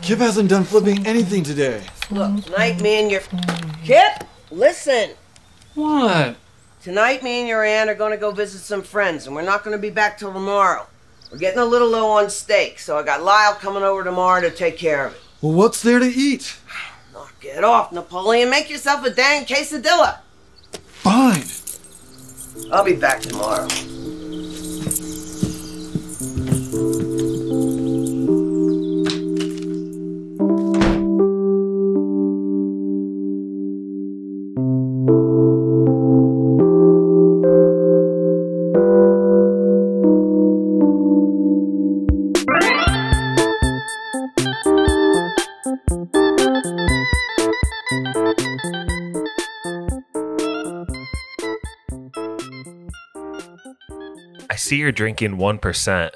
Kip hasn't done flipping anything today. Look, tonight me and your Kip, listen. What? Tonight me and your aunt are gonna go visit some friends, and we're not gonna be back till tomorrow. We're getting a little low on steak, so I got Lyle coming over tomorrow to take care of it. Well, what's there to eat? Knock it off, Napoleon. Make yourself a dang quesadilla. Fine. I'll be back tomorrow. See you're drinking 1%.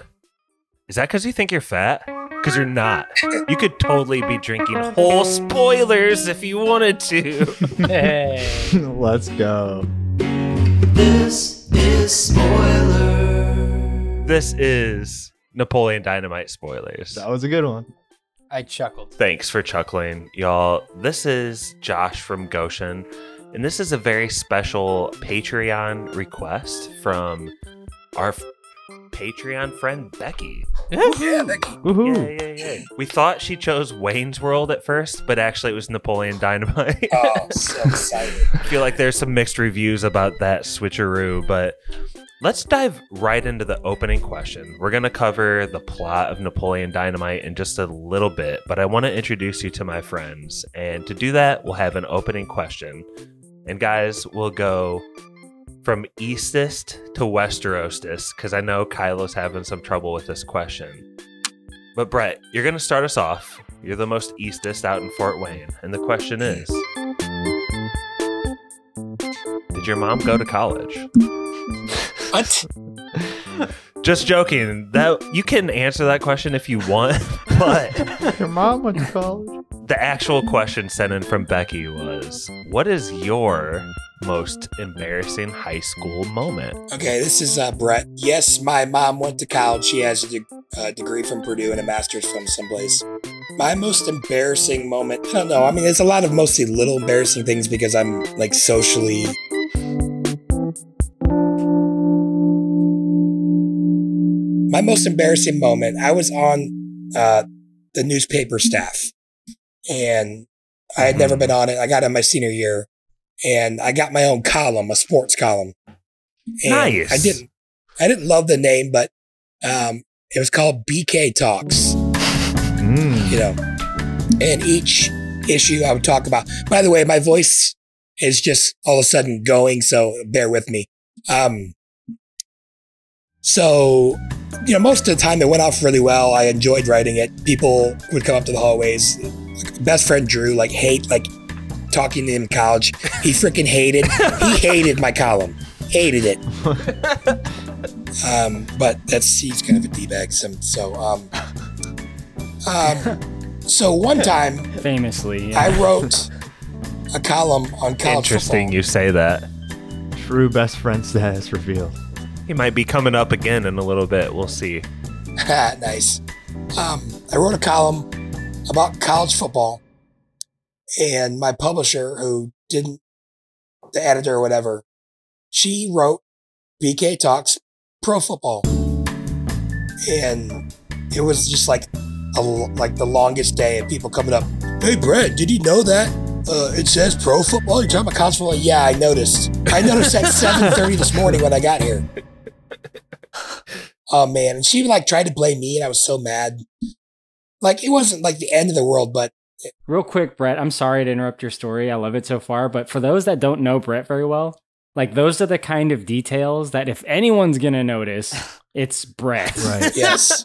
Is that because you think you're fat? Because you're not. You could totally be drinking whole spoilers if you wanted to. Hey. Let's go. This is spoiler. This is Napoleon Dynamite spoilers. That was a good one. I chuckled. Thanks for chuckling, y'all. This is Josh from Goshen, and this is a very special Patreon request from our f- Patreon friend Becky. Yeah, Becky. Woohoo. Yeah, yeah, yeah. We thought she chose Wayne's World at first, but actually it was Napoleon Dynamite. Oh, so excited. I feel like there's some mixed reviews about that switcheroo, but let's dive right into the opening question. We're going to cover the plot of Napoleon Dynamite in just a little bit, but I want to introduce you to my friends. And to do that, we'll have an opening question. And guys, we'll go from eastest to westerostest because I know Kylo's having some trouble with this question. But Brett, you're going to start us off. You're the most eastest out in Fort Wayne. And the question is Did your mom go to college? What? Just joking. That you can answer that question if you want, but Your mom went to college. the actual question sent in from Becky was, "What is your most embarrassing high school moment?" Okay, this is uh, Brett. Yes, my mom went to college. She has a de- uh, degree from Purdue and a master's from someplace. My most embarrassing moment, I don't know. I mean, there's a lot of mostly little embarrassing things because I'm like socially. My most embarrassing moment, I was on uh, the newspaper staff and I had never been on it. I got in my senior year and I got my own column, a sports column. And Nice. I didn't I didn't love the name, but um, it was called BK Talks, Mm. you know. And each issue I would talk about. By the way, my voice is just all of a sudden going, so bear with me. Um, so, you know, most of the time it went off really well. I enjoyed writing it. People would come up to the hallways. Best friend Drew, like, hate, like, talking to him in college. He freaking hated, he hated my column. Hated it. Um, but that's, he's kind of a D-bag. So, so, um, um, so one time Famously. yeah. I wrote a column on college Interesting, football. you say that. True best friend status revealed. He might be coming up again in a little bit. We'll see. nice. Um, I wrote a column about college football, and my publisher, who didn't, the editor or whatever, she wrote BK Talks Pro Football, and it was just like a, like the longest day of people coming up. Hey, Brett, did you know that? Uh, it says pro football. You're talking about college football? Yeah, I noticed. I noticed at 7:30 this morning when I got here. Oh man, and she like tried to blame me, and I was so mad. Like it wasn't like the end of the world, but Real quick, Brett, I'm sorry to interrupt your story. I love it so far. But for those that don't know Brett very well, like those are the kind of details that if anyone's going to notice, it's Brett. Right. yes,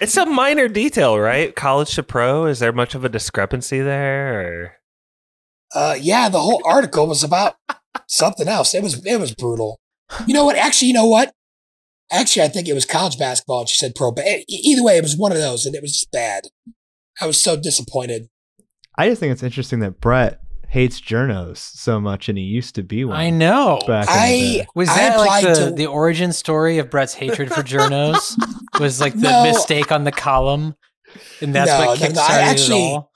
It's a minor detail, right? College to pro. Is there much of a discrepancy there? Or? uh, yeah, the whole article was about something else. It was it was brutal. You know what? Actually, you know what? Actually, I think it was college basketball, and she said pro. But e- either way, it was one of those, and it was just bad. I was so disappointed. I just think it's interesting that Brett hates journos so much, and he used to be one. I know. Back in the I day. Was I that like the, to- the origin story of Brett's hatred for journos? was like the No. mistake on the column, and that's No, what no, kickstarted no, I actually- it all.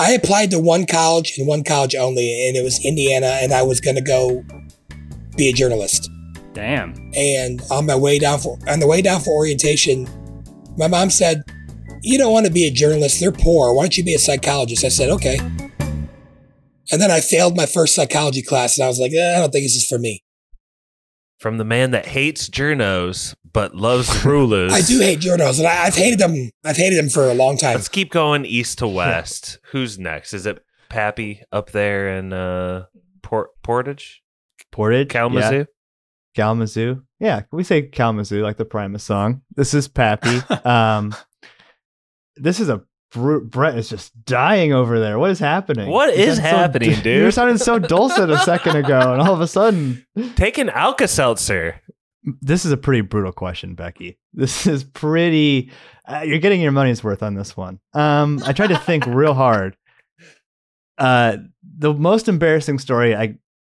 I applied to one college and one college only, and it was Indiana, and I was going to go be a journalist. Damn. And on my way down for on the way down for orientation, my mom said, "You don't want to be a journalist. They're poor. Why don't you be a psychologist?" I said, "Okay." And then I failed my first psychology class, and I was like, eh, "I don't think this is for me." From the man that hates journos but loves rulers. I do hate journos and I, I've hated them. I've hated them for a long time. Let's keep going east to west. Who's next? Is it Pappy up there in uh, Port Portage, Portage, Kalamazoo? Yeah. Kalamazoo. Yeah, we say Kalamazoo like the Primus song. This is Pappy. um, this is a Br- Brett is just dying over there. What is happening? What is is so- happening, You were sounding so dulcet a second ago, and all of a sudden, Take an Alka Seltzer. this is a pretty brutal question, Becky. This is pretty. Uh, you're getting your money's worth on this one. Um, I tried to think real hard. Uh, the most embarrassing story I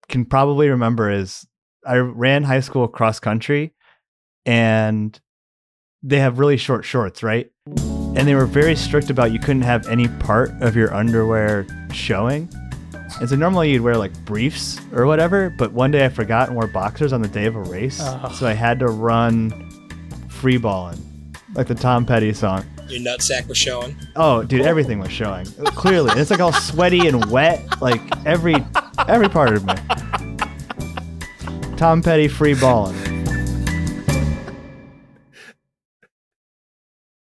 can probably remember is I ran high school cross country, and they have really short shorts, right? And they were very strict about you couldn't have any part of your underwear showing. And so normally you'd wear like briefs or whatever, but one day I forgot and wore boxers on the day of a race. Oh. So I had to run free balling, like the Tom Petty song. Your nutsack was showing. Oh, dude, everything was showing clearly. It's like all sweaty and wet, like every every part of me. Tom Petty free balling.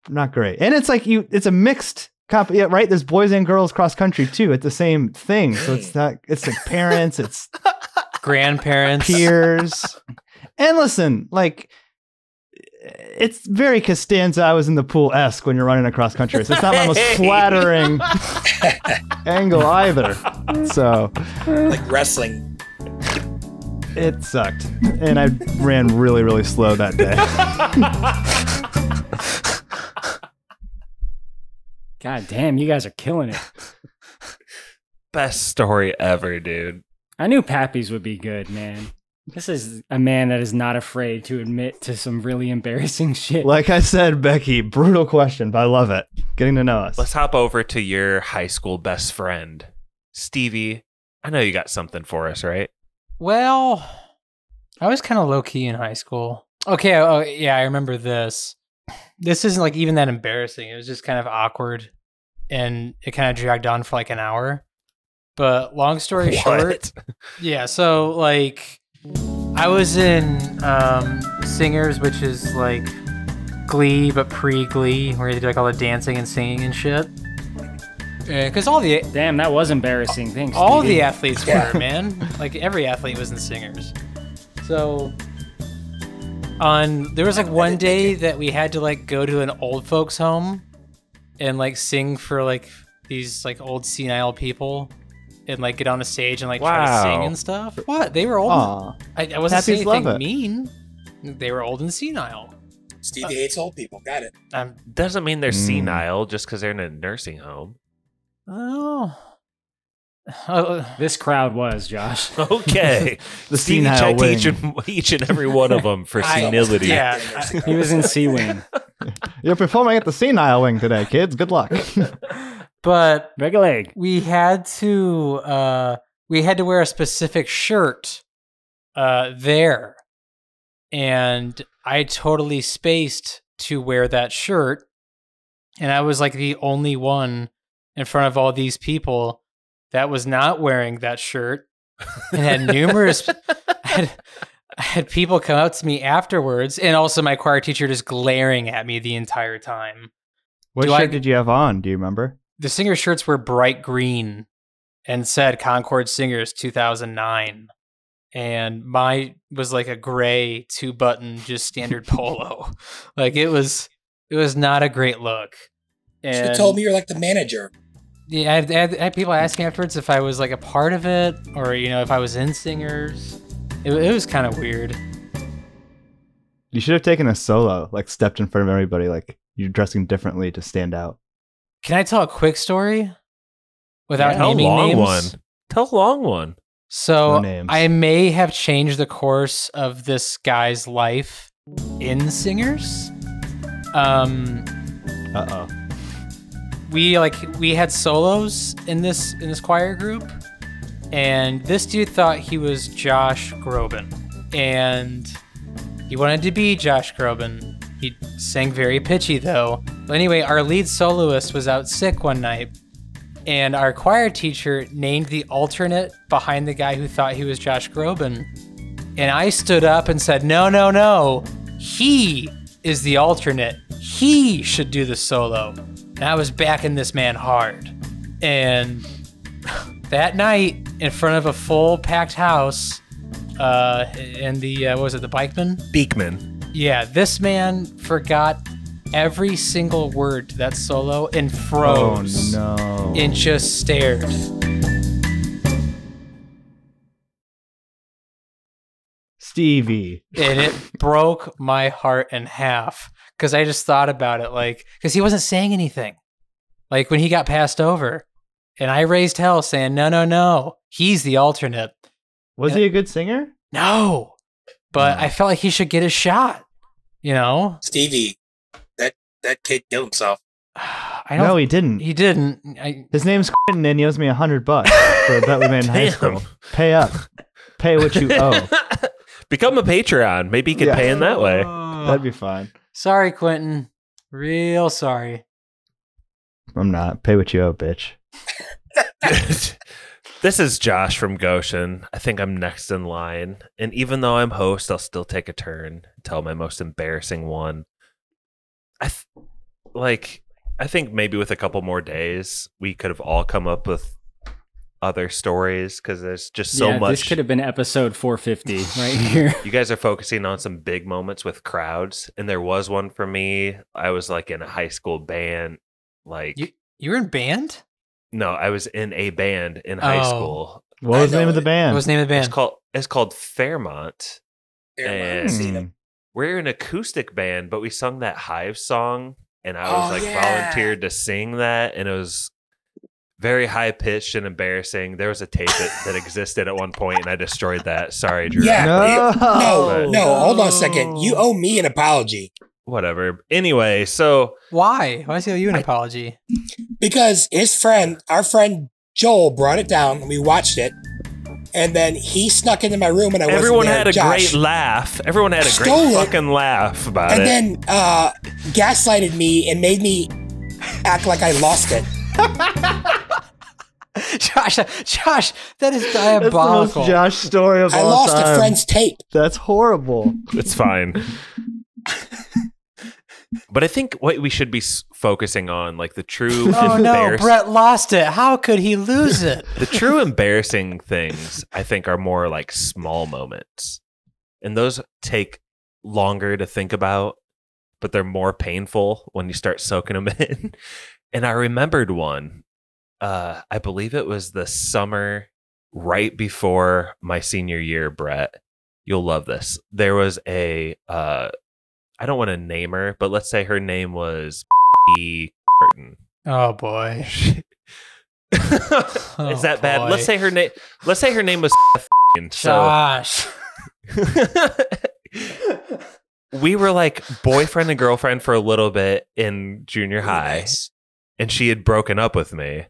Not great, and it's like you. It's a mixed comp, yeah, right? There's boys and girls cross country too. It's the same thing, so it's not. It's like parents, it's Grandparents. peers, and listen, like. It's very Costanza. I was in the pool esque when you're running across country. So it's not my most flattering angle either. So like wrestling. it sucked. And I ran really, really slow that day. God damn, you guys are killing it. Best story ever, dude. I knew Pappy's would be good, man. This is a man that is not afraid to admit to some really embarrassing shit. Like I said, Becky, brutal question, but I love it. Getting to know us. Let's hop over to your high school best friend, Stevie. I know you got something for us, right? Well, I was kind of low key in high school. Okay, oh, oh yeah, I remember this. This isn't like even that embarrassing. It was just kind of awkward, and it kind of dragged on for like an hour. But long story short, yeah. So like, I was in um, Singers, which is like Glee, but pre-Glee, where you do like all the dancing and singing and shit. Because all the Damn, that was embarrassing. Thanks. all Stevie. the athletes Yeah. were, man. Like every athlete was in singers. So on there was like one day that we had to like go to an old folks home and like sing for like these like old senile people and like get on a stage and like try to sing and stuff. What? They were old. Aw. I, I wasn't saying anything mean. They were old and senile. Stevie hates old people. Got it. Um, Doesn't mean they're Mm. senile just because they're in a nursing home. oh. Uh, This crowd was, Josh. Okay. The Stevie senile checked wing. each and, each and every one of them for I- senility. yeah. He was in C Wing. You're performing at the senile wing today, kids. Good luck. But Regular leg. we had to uh we had to wear a specific shirt uh there and i totally spaced to wear that shirt and i was like the only one in front of all these people that was not wearing that shirt and had numerous had, had people come up to me afterwards and also my choir teacher just glaring at me the entire time what Do shirt I- did you have on? Do you remember? the singer shirts were bright green and said Concord Singers 2009. And my was like a gray two button, just standard polo. Like it was, it was not a great look. Should And have told me you're like the manager. yeah, I had, I had- I had people asking afterwards if I was like a part of it or you know if I was in Singers. It, it was kind of weird. You should have taken a solo, like stepped in front of everybody, like you're dressing differently to stand out. Can I tell a quick story without Tell a naming long names? one. Tell a long one. So No. I may have changed the course of this guy's life in Singers. Um, Uh oh. we like we had solos in this in this choir group and this dude thought he was josh groban. And he wanted to be josh groban. He sang very pitchy though. But anyway our lead soloist was out sick one night and our choir teacher named the alternate behind the guy who thought he was josh groban. And i stood up and said no no no. He is the alternate. He should do the solo. And I was backing this man hard. And that night, in front of a full packed house, uh, in the uh, what was it, the bikeman? Beekman. Yeah, this man forgot every single word to that solo and froze Oh no. and just stared. Stevie. and it broke my heart in half because I just thought about it, like, because he wasn't saying anything. Like when he got passed over, and I raised hell saying, "No, no, no, he's the alternate." Was he a good singer? No, but No. I felt like he should get his shot. You know, Stevie, that that kid killed himself. I don't. No, he didn't. he didn't. I, His name's Quentin and he owes me a hundred bucks for a bet we made in high school. Pay up. Pay what you owe. Become a Patreon. Maybe you could Yeah. pay in that way. That'd be fine. sorry, Quentin. Real sorry. I'm not. Pay what you owe, bitch. this is Josh from Goshen. I think I'm next in line. And even though I'm host, I'll still take a turn, tell my most embarrassing one. I th- like I think maybe with a couple more days, we could have all come up with other stories because there's just so yeah, much. This could have been episode 450 right here. you guys are focusing on some big moments with crowds, and there was one for me. I was like in a high school band, like You you were in band? No, I was in a band in high Oh. school. What I was the name know of the it. band? What was the name of the It's band? called it's called Fairmont. Here, And- seen him. We're an acoustic band, but we sung that Hive song, and I was Oh, like yeah. volunteered to sing that, and it was very high pitched and embarrassing. There was a tape that, that existed at one point, and I destroyed that. Sorry, Drew. Yeah. No. you- no, no. Hold on a second. You owe me an apology Whatever. Anyway, so Why? Why does he owe you an apology? because his friend, our friend Joel, brought it down and we watched it, and then he snuck into my room and I wasn't everyone there, had a Josh. great laugh. Everyone had a great Stole it. fucking laugh about and it. And then uh, gaslighted me and made me act like I lost it. Josh, Josh, that is That's the most diabolical. Josh story of I all time. I lost a friend's tape. That's horrible. It's fine. but I think what we should be s- focusing on, like the true oh no, Brett lost it. How could he lose it? the true embarrassing things, I think, are more like small moments, and those take longer to think about, but they're more painful when you start soaking them in. And I remembered one. Uh, I believe it was the summer right before my senior year, Brett. You'll love this. There was a uh I don't want to name her, but let's say her name was E. Curtin. Oh boy. Is oh, that bad? boy. Let's say her name. Let's say her name was. So Josh. we were like boyfriend and girlfriend for a little bit in junior high, Nice. and she had broken up with me.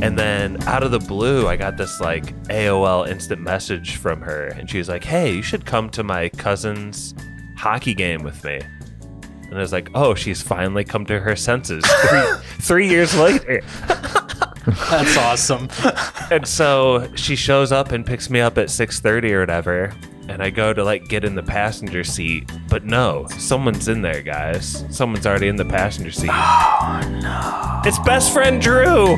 And then out of the blue, I got this like AOL instant message from her, and she was like, "Hey, you should come to my cousin's hockey game with me." And I was like, "Oh, she's finally come to her senses three, three years later." That's awesome. and so she shows up and picks me up at 6.30 or whatever and i go to like get in the passenger seat but no someone's in there guys someone's already in the passenger seat oh no it's best friend drew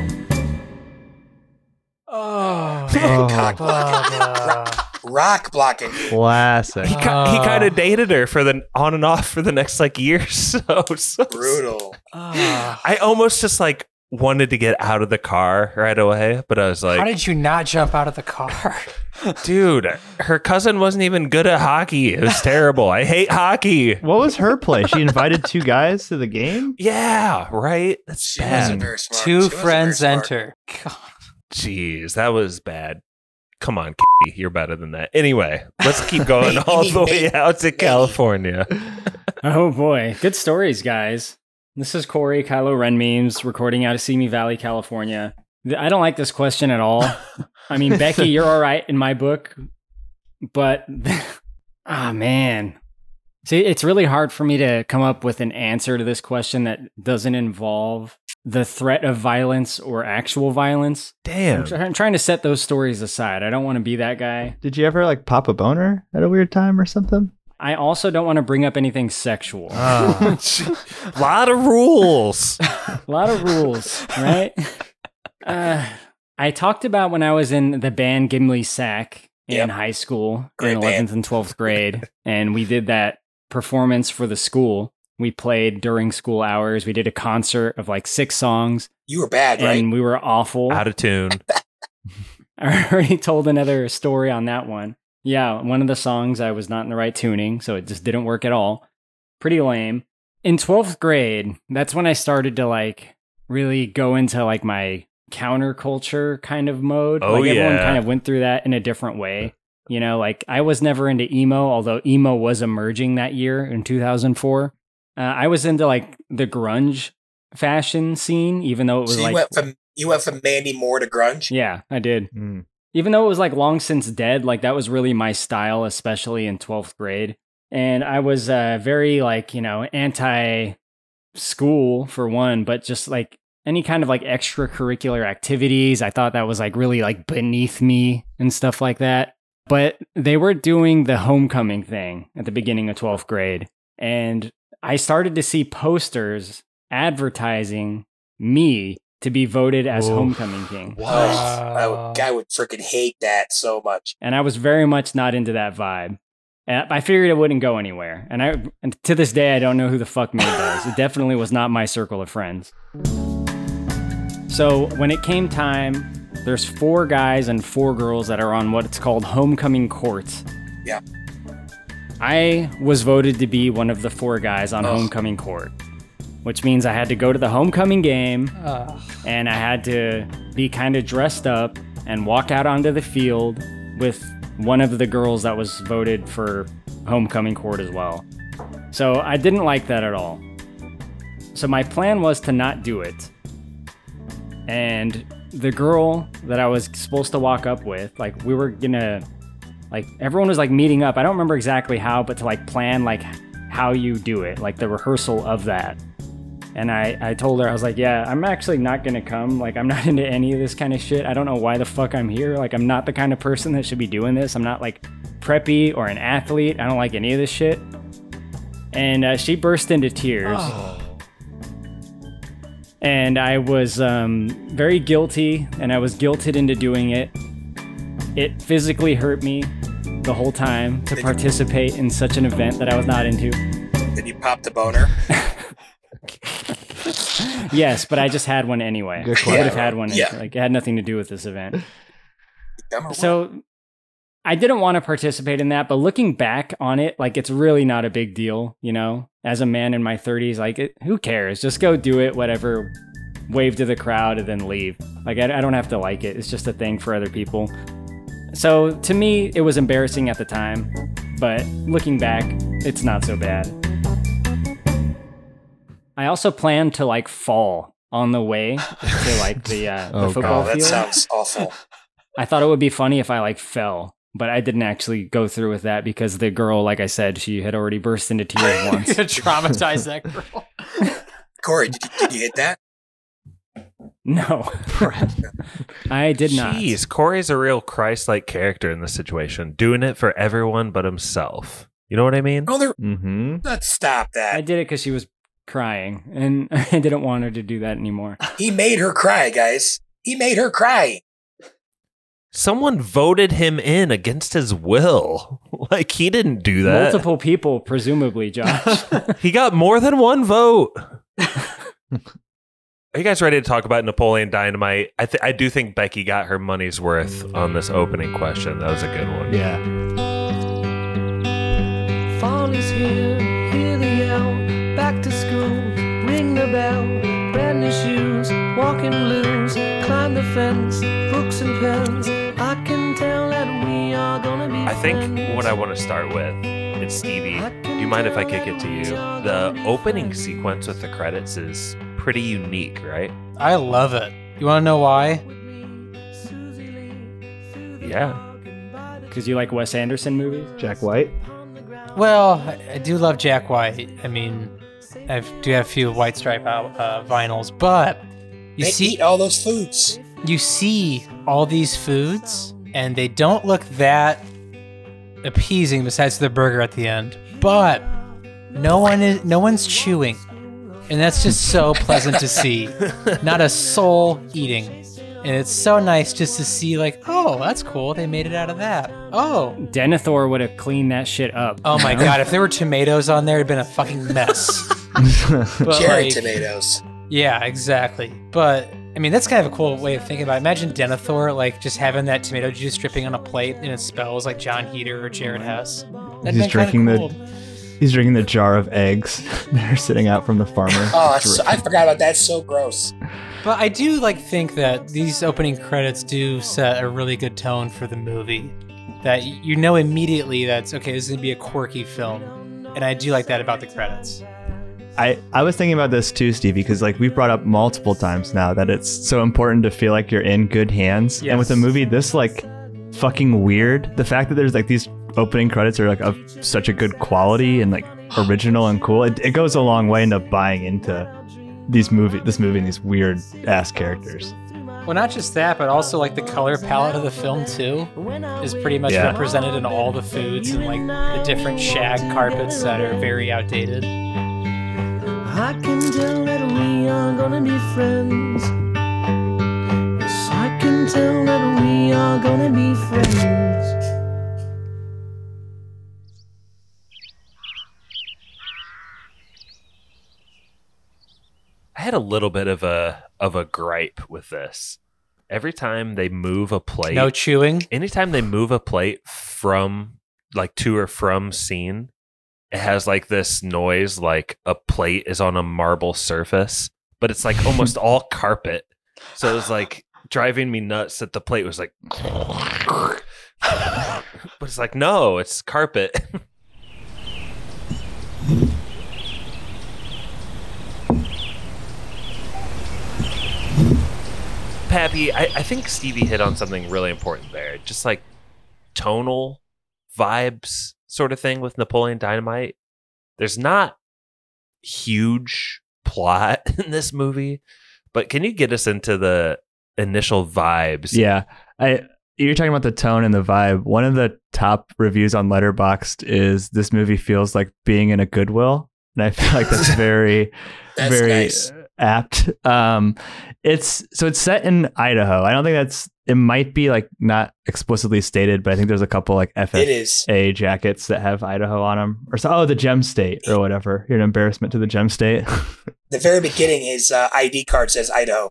Oh. Oh, Cock blocking. Bubba. Rock blocking. classic. he, ki- he Ah. kind of dated her for the on and off for the next like year so, so Brutal. Ah. i almost just like wanted to get out of the car right away but i was like, How did you not jump out of the car? dude her cousin wasn't even good at hockey it was terrible i hate hockey What was her play? She invited two guys to the game? Yeah, right. That's She bad. wasn't very smart. She Two wasn't very friends smart. enter. God. Jeez, that was bad. Come on, Katie, you're better than that. Anyway, let's keep going all the way out to California. Oh boy, good stories, guys. This is Corey Kylo Ren memes recording out of Simi Valley, California. I don't like this question at all. I mean, Becky, you're all right in my book, but ah man, see, it's really hard for me to come up with an answer to this question that doesn't involve the threat of violence or actual violence. I'm, Damn. I'm trying to set those stories aside. I don't want to be that guy. Did you ever like pop a boner at a weird time or something? I also don't want to bring up anything sexual. Ah. lot of rules. A lot of rules, right? Uh, I talked about when I was in the band Gimli Sack in Yep. high school Great in 11th band. and 12th grade, and we did that performance for the school. We played during school hours. We did a concert of like six songs, You were bad, right? and we were awful. Out of tune. I already told another story on that one. Yeah, one of the songs I was not in the right tuning, so it just didn't work at all. Pretty lame. In 12th grade, that's when I started to like really go into like my counterculture kind of mode. Oh, like everyone yeah. kind of went through that in a different way. You know, like I was never into emo, although emo was emerging that year in 2004. Uh, I was into like the grunge fashion scene, even though it was so you like went from you went from Mandy Moore to grunge. yeah, I did Mm. even though it was like long since dead, like that was really my style, especially in 12th grade. And I was uh, very like, you know, anti school for one, but just like any kind of like extracurricular activities, I thought that was like really like beneath me and stuff like that. But they were doing the homecoming thing at the beginning of 12th grade. And I started to see posters advertising me to be voted as Oof. homecoming king. Oh, I would, I would freaking hate that so much. and I was very much not into that vibe. And I figured it wouldn't go anywhere. And I, and to this day, I don't know who the fuck made those. It definitely was not my circle of friends. So when it came time, there's four guys and four girls that are on what's called homecoming court. Yeah. I was voted to be one of the four guys on Ugh. homecoming court, which means I had to go to the homecoming game Ugh. and I had to be kind of dressed up and walk out onto the field with one of the girls that was voted for homecoming court as well. So I didn't like that at all. So my plan was to not do it. And the girl that I was supposed to walk up with, like we were gonna like everyone was like meeting up. I don't remember exactly how, but to like plan like how you do it, like the rehearsal of that. And I, I told her, I was like, yeah, I'm actually not gonna come. Like, I'm not into any of this kind of shit. I don't know why the fuck I'm here. Like, I'm not the kind of person that should be doing this. I'm not like preppy or an athlete. I don't like any of this shit. And uh, she burst into tears. And I was um, very guilty, and I was guilted into doing it. It physically hurt me the whole time to participate in such an event that I was not into. Then you popped the boner. Yes, but I just had one anyway. Good I would have had one. Yeah. Like it had nothing to do with this event. Dumb or what? So I didn't want to participate in that, but looking back on it, like it's really not a big deal, you know. As a man in my 30s, like it, who cares? Just go do it, whatever. Wave to the crowd and then leave. Like I, I don't have to like it. It's just a thing for other people. So to me, it was embarrassing at the time, but looking back, it's not so bad. I also planned to like fall on the way to like the, uh, the Oh, football oh, that sounds awful. I thought it would be funny if I like fell, but I didn't actually go through with that because the girl, like I said, she had already burst into tears once. traumatize that girl. Corey, did you, did you hit that? No, I did not. Jeez, Corey's a real Christ-like character in this situation, doing it for everyone but himself. You know what I mean? Oh, there. Mm-hmm. Let's stop that. I did it because she was crying, and I didn't want her to do that anymore. He made her cry, guys. He made her cry. Someone voted him in against his will. Like he didn't do that. Multiple people, presumably, Josh. He got more than one vote. Are you guys ready to talk about Napoleon Dynamite? I th- I do think Becky got her money's worth on this opening question. That was a good one. Yeah. Fall is here, hear the yell. Back to school, ring the bell. Brand new shoes, walking blues. Climb the fence, books and pens. I can tell that we are gonna be I think friends. what I want to start with, it Stevie, do you mind if I kick it to you? The opening sequence with the credits is pretty unique, right? I love it. You want to know why? Yeah. Because you like Wes Anderson movies? Jack White. Well, I, I do love Jack White. I mean, I do have a few White Stripe out, uh, vinyls, but you they see, eat all those foods. you see all these foods, and they don't look that appeasing. Besides the burger at the end, but no one is, no one's chewing, and that's just so pleasant to see. Not a soul eating, and it's so nice just to see. Like, oh, that's cool. They made it out of that. Oh, Denethor would have cleaned that shit up. Oh my god, if there were tomatoes on there, it'd been a fucking mess. But, Cherry like, tomatoes. Yeah, exactly. But I mean, that's kind of a cool way of thinking about it. Imagine Denethor like just having that tomato juice dripping on a plate and it spells like John Heder or Jared Hess. That'd He's been kinda drinking the- He's drinking the jar of eggs that are sitting out from the farmer. Oh, so- I forgot about that. It's so gross. But I do like think that these opening credits do set a really good tone for the movie. That you know immediately that's okay, this is gonna be a quirky film. And I do like that about the credits. I, I was thinking about this too, Stevie, because like we've brought up multiple times now that it's so important to feel like you're in good hands. And with a movie this like fucking weird, the fact that there's like these opening credits are like of such a good quality and like original and cool, it, it goes a long way into buying into these movie this movie and these weird ass characters. Well, not just that, but also like the color palette of the film too is pretty much Yeah. represented in all the foods and like the different shag carpets that are very outdated. I can tell that we are gonna be friends. Yes, I can tell that we are gonna be friends. I had a little bit of a of a gripe with this. Every time they move a plate, No chewing. anytime they move a plate from like to or from scene, it has like this noise like a plate is on a marble surface, but it's like almost all carpet. So it was like driving me nuts that the plate was like but it's like no, it's carpet. Pappy, I, I think Stevie hit on something really important there. Just like tonal vibes sort of thing with Napoleon Dynamite. There's not huge plot in this movie, but can you get us into the initial vibes? Yeah. I you're talking about the tone and the vibe. One of the top reviews on Letterboxd is this movie feels like being in a Goodwill. And I feel like that's very That's very nice. apt. Um, it's so it's set in Idaho. I don't think that's it. Might be like not explicitly stated, but I think there's a couple like It FFA jackets that have Idaho on them, or so. Oh, the Gem State or whatever. You're an embarrassment to the Gem State. The very beginning, his uh, ID card says Idaho.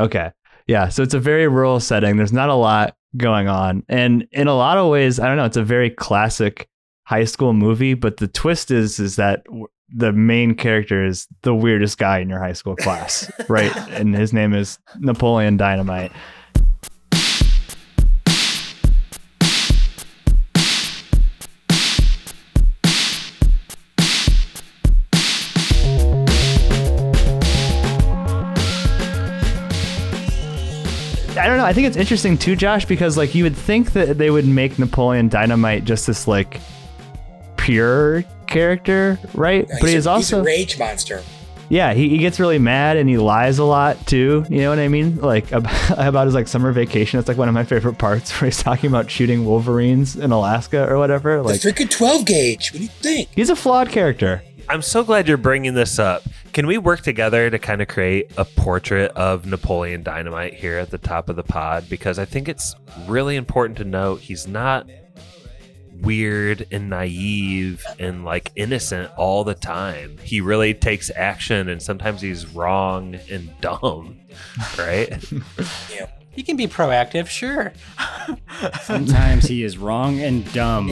Okay. Yeah. So it's a very rural setting. There's not a lot going on. And in a lot of ways, I don't know, it's a very classic high school movie, but the twist is is that w- the main character is the weirdest guy in your high school class, right? And his name is Napoleon Dynamite. I don't know. I think it's interesting too, Josh, because like you would think that they would make Napoleon Dynamite just this like pure character, right? Yeah, but he's, he's a, also he's a rage monster. yeah, he, he gets really mad and he lies a lot too. You know what I mean? Like about, about his like summer vacation. It's like one of my favorite parts where he's talking about shooting wolverines in Alaska or whatever. Like the freaking 12 gauge. What do you think? he's a flawed character. I'm so glad you're bringing this up. Can we work together to kind of create a portrait of Napoleon Dynamite here at the top of the pod? Because I think it's really important to note he's not weird and naive and like innocent all the time. He really takes action and sometimes he's wrong and dumb, right? He can be proactive, sure. Sometimes he is wrong and dumb.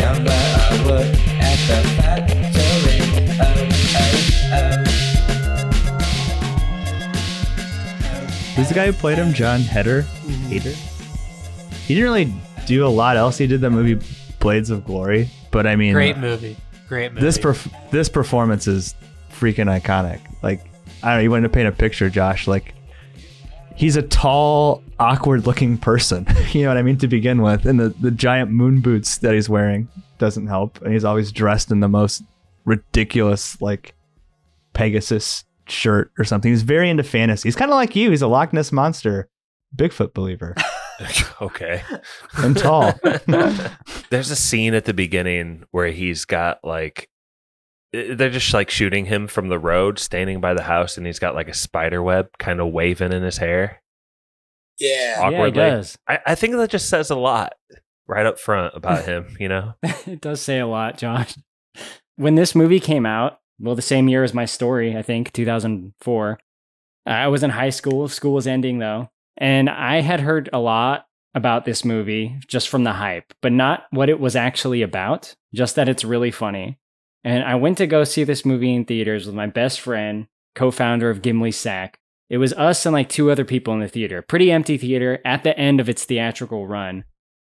Down I work at the factory. Oh, oh, Who's the guy who played him? John Heder. Hader. he didn't really do a lot else. He did the movie Blades of Glory, but I mean, Great movie. Great movie. this perf- this performance is freaking iconic. Like I don't know, you wanted to paint a picture, Josh. Like he's a tall, awkward looking person. you know what I mean to begin with, and the the giant moon boots that he's wearing doesn't help, and he's always dressed in the most ridiculous like Pegasus shirt or something. He's very into fantasy. He's kind of like you. He's a Loch Ness monster, Bigfoot believer, okay. and tall. There's a scene at the beginning where he's got like they're just like shooting him from the road, standing by the house, and he's got like a spider web kind of waving in his hair. Yeah. Yeah, he does. I, I think that just says a lot right up front about him, you know? it does say a lot, Josh. When this movie came out, well, the same year as my story, I think, 2004, I was in high school. School was ending though. And I had heard a lot about this movie just from the hype, but not what it was actually about, just that it's really funny. And I went to go see this movie in theaters with my best friend, co founder of Gimli Sack. It was us and like two other people in the theater. Pretty empty theater at the end of its theatrical run.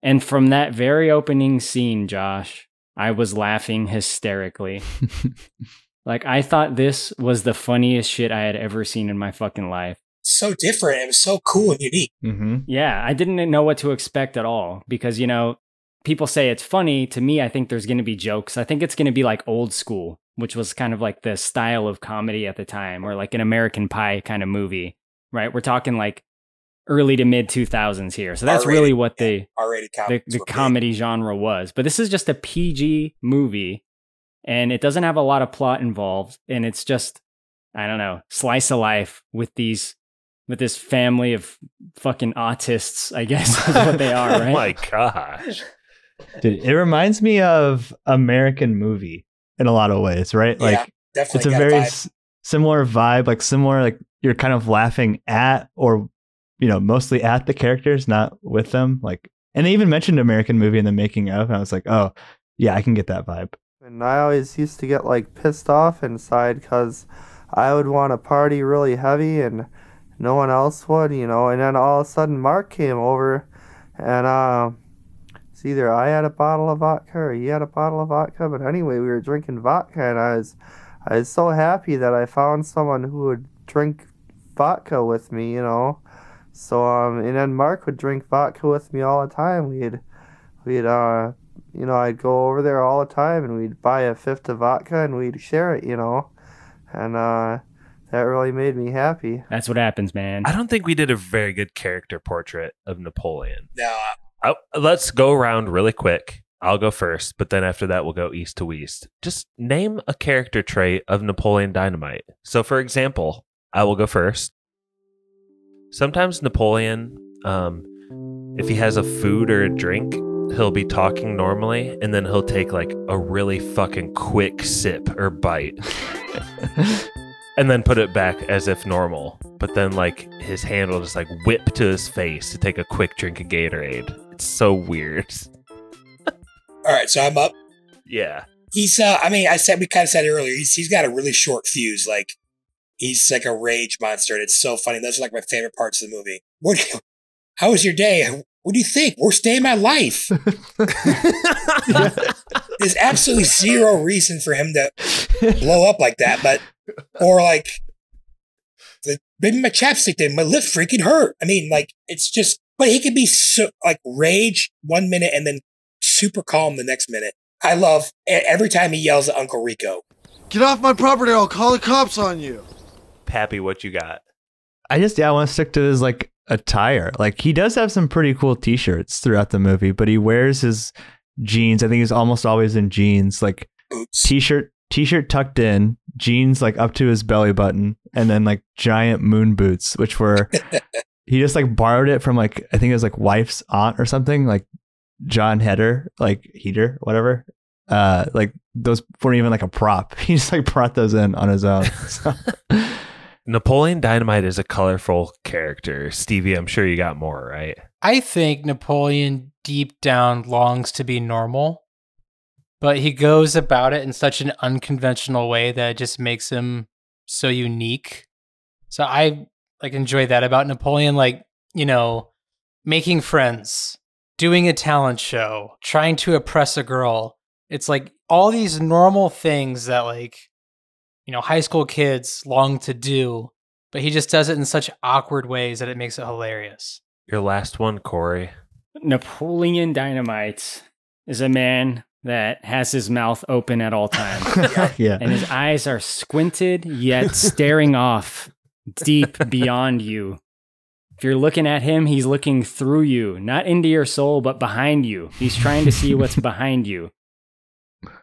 And from that very opening scene, Josh, I was laughing hysterically. like I thought this was the funniest shit I had ever seen in my fucking life. So different. It was so cool and unique. hmm Yeah, I didn't know what to expect at all because you know, people say it's funny. To me, I think there's going to be jokes. I think it's going to be like old school, which was kind of like the style of comedy at the time or like an American Pie kind of movie, right? We're talking like early to mid 2000s here. So that's R-rated, really what the R-rated the, the were big. comedy genre was. But this is just a PG movie and it doesn't have a lot of plot involved and it's just I don't know, slice of life with these with this family of fucking autists, I guess is what they are, oh my gosh. Dude, it reminds me of American movie in a lot of ways, right? Yeah, Like Definitely it's a very vibe. s- similar vibe, like similar, like you're kind of laughing at or you know mostly at the characters, not with them. Like, and they even mentioned American movie in the making of, and I was like, oh yeah, I can get that vibe. And I always used to get like pissed off inside because I would want to party really heavy and no one else would, you know. And then all of a sudden, Mark came over, and uh, it's either I had a bottle of vodka or he had a bottle of vodka. But anyway, we were drinking vodka, and I was, I was so happy that I found someone who would drink vodka with me, you know. So um, and then Mark would drink vodka with me all the time. We'd, we'd uh you know, I'd go over there all the time and we'd buy a fifth of vodka and we'd share it, you know. And uh, that really made me happy. That's what happens, man. I don't think we did a very good character portrait of Napoleon. Now, I, let's go around really quick. I'll go first, but then after that, we'll go east to west. Just name a character trait of Napoleon Dynamite. So, for example, I will go first. Sometimes Napoleon, um, if he has a food or a drink, he'll be talking normally, and then he'll take like a really fucking quick sip or bite, and then put it back as if normal. But then, like, his hand will just like whip to his face to take a quick drink of Gatorade. It's so weird. all right, so I'm up. Yeah. He's, uh, I mean, I said, we kind of said it earlier, he's, he's got a really short fuse. Like, he's like a rage monster, and it's so funny. Those are like my favorite parts of the movie. What, do you- how was your day? What do you think? Worst day of my life. There's absolutely zero reason for him to blow up like that, but, or like, the, maybe my chapstick did, my lip freaking hurt. I mean, like, it's just, but he could be so, like, rage one minute and then super calm the next minute. I love every time he yells at Uncle Rico. Get off my property or I'll call the cops on you. Pappy, what you got? I just yeah, I want to stick to his like attire. Like he does have some pretty cool t-shirts throughout the movie, but he wears his jeans. I think he's almost always in jeans, like Boots. t-shirt t-shirt tucked in, jeans like up to his belly button, and then like giant moon boots, which were he just like borrowed it from like I think it was like wife's aunt or something, like John Heder, like Heater, whatever. Uh, like those weren't even like a prop. He just like brought those in on his own. So, Napoleon Dynamite is a colorful character. Stevie, I'm sure you got more, right? I think Napoleon deep down longs to be normal, but he goes about it in such an unconventional way that it just makes him so unique. So I like enjoy that about Napoleon, like, you know, making friends doing a talent show, trying to oppress a girl. It's like all these normal things that like you know, high school kids long to do, but he just does it in such awkward ways that it makes it hilarious. Your last one, Corey. Napoleon Dynamite is a man that has his mouth open at all times. Yeah. and his eyes are squinted yet staring off deep beyond you. If you're looking at him, he's looking through you, not into your soul, but behind you. He's trying to see what's behind you.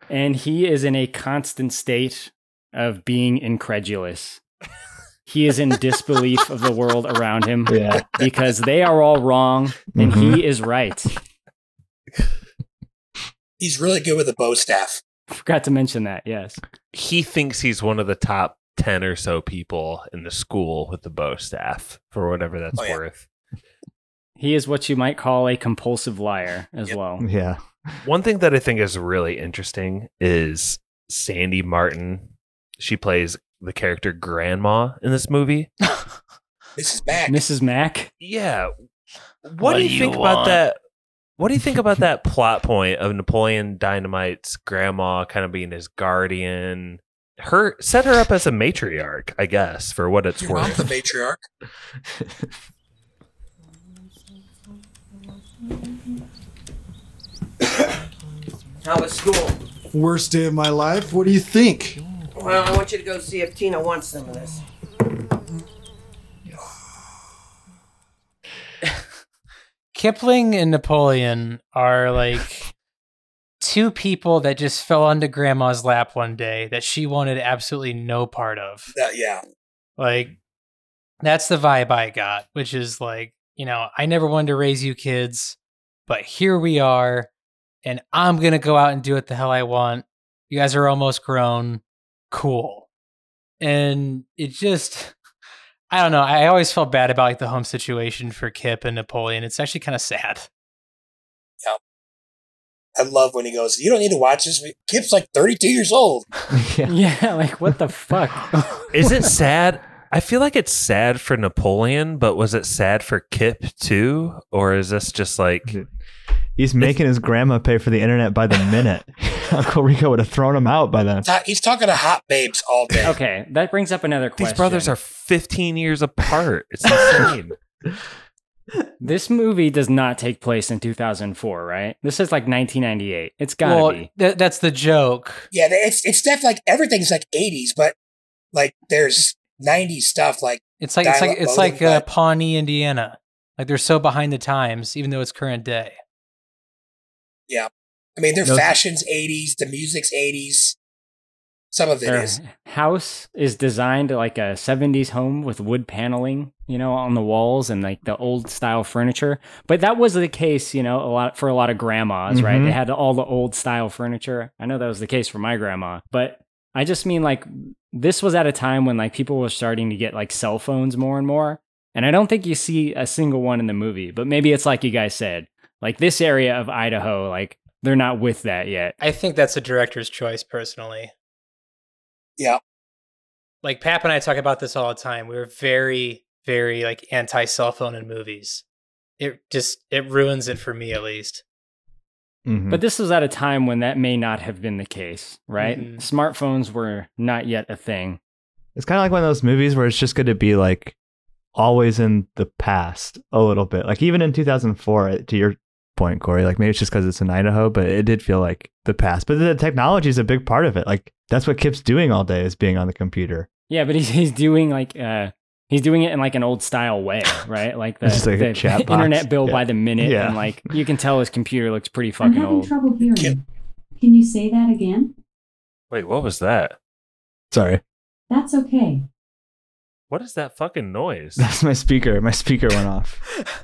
And he is in a constant state of being incredulous. He is in disbelief of the world around him Yeah. because they are all wrong and he mm-hmm. is right. He's really good with the bow staff. Forgot to mention that, yes. He thinks he's one of the top 10 or so people in the school with the bow staff, for whatever that's Oh, yeah. worth. He is what you might call a compulsive liar as Yep. well. Yeah. One thing that I think is really interesting is Sandy Martin. She plays the character Grandma in this movie. Mrs. is Mac. Mrs. Mack. Yeah. What, do you think about that? What do you think about that plot point of Napoleon Dynamite's grandma kind of being his guardian? Her set her up as a matriarch, I guess, for what it's Your mom's worth. the matriarch. How was school? Worst day of my life? What do you think? Well, I want you to go see if Tina wants some of this. Kipland and Napoleon are like two people that just fell onto grandma's lap one day that she wanted absolutely no part of. That, yeah. Like that's the vibe I got, which is like, you know, I never wanted to raise you kids, but here we are, and I'm gonna go out and do what the hell I want. You guys are almost grown. Cool. And it just I don't know. I always felt bad about like the home situation for Kip and Napoleon. It's actually kind of sad. I love when he goes, You don't need to watch this. Kip's like 32 years old. yeah. Yeah, like what the fuck? Is it sad? I feel like it's sad for Napoleon, but was it sad for Kip too? Or is this just like He's making his grandma pay for the internet by the minute. Uncle Rico would have thrown him out by then. He's talking to hot babes all day. okay, that brings up another question. these brothers are 15 years apart? It's insane. This movie does not take place in 2004, right? This is like 1998. It's gotta well, be. th- that's the joke. Yeah, it's it's definitely like everything's like 80s, but like there's 90s stuff like It's like it's like it's modem, like uh, Pawnee, Indiana. Like they're so behind the times, even though it's current day. Yeah, I mean their Those- fashion's 80s, the music's 80s. Some of it Their is. house is designed like a 70s home with wood paneling, you know, on the walls and like the old style furniture. But that was the case, you know, a lot for a lot of grandmas, right? Mhm. They had all the old style furniture. I know that was the case for my grandma, but I just mean like this was at a time when like people were starting to get like cell phones more and more. And I don't think you see a single one in the movie, but maybe it's like you guys said. Like this area of Idaho, like they're not with that yet. I think that's a director's choice, personally. Yeah. Like Pap and I talk about this all the time. We are very, very like anti cell phone in movies. It just it ruins it for me at least. Mhm. But this was at a time when that may not have been the case, right? Mhm. Smartphones were not yet a thing. It's kind of like one of those movies where it's just going to be like always in the past a little bit. Like even in 2004, to your point, Corey, like maybe it's just because it's in Idaho, but it did feel like the past. But the technology is a big part of it. Like that's what Kip's doing all day is being on the computer. Yeah, but he's, he's doing like uh he's doing it in like an old style way, right? Like the, like the chat internet bill Yeah. by the minute, Yeah. and like you can tell his computer looks pretty fucking I'm fucking having old. trouble hearing. Kip. Can you say that again? Wait, what was that? Sorry, That's okay. What is that fucking noise? that's my speaker. My speaker went off.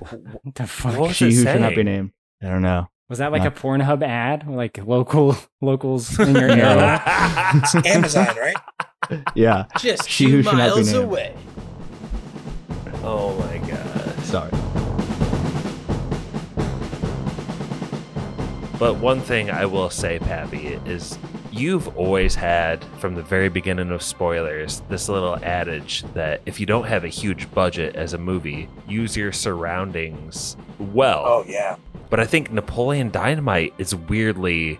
What the fuck? What was she it who should not be named. I don't know. Was that like No. a Pornhub ad? Like local locals in your area? It's Amazon, right? Yeah. Just She who should not be named. away. oh my god. Sorry. But one thing I will say, Pappy, is you've always had, from the very beginning of spoilers, this little adage that if you don't have a huge budget as a movie, use your surroundings well. Oh yeah. But I think Napoleon Dynamite is weirdly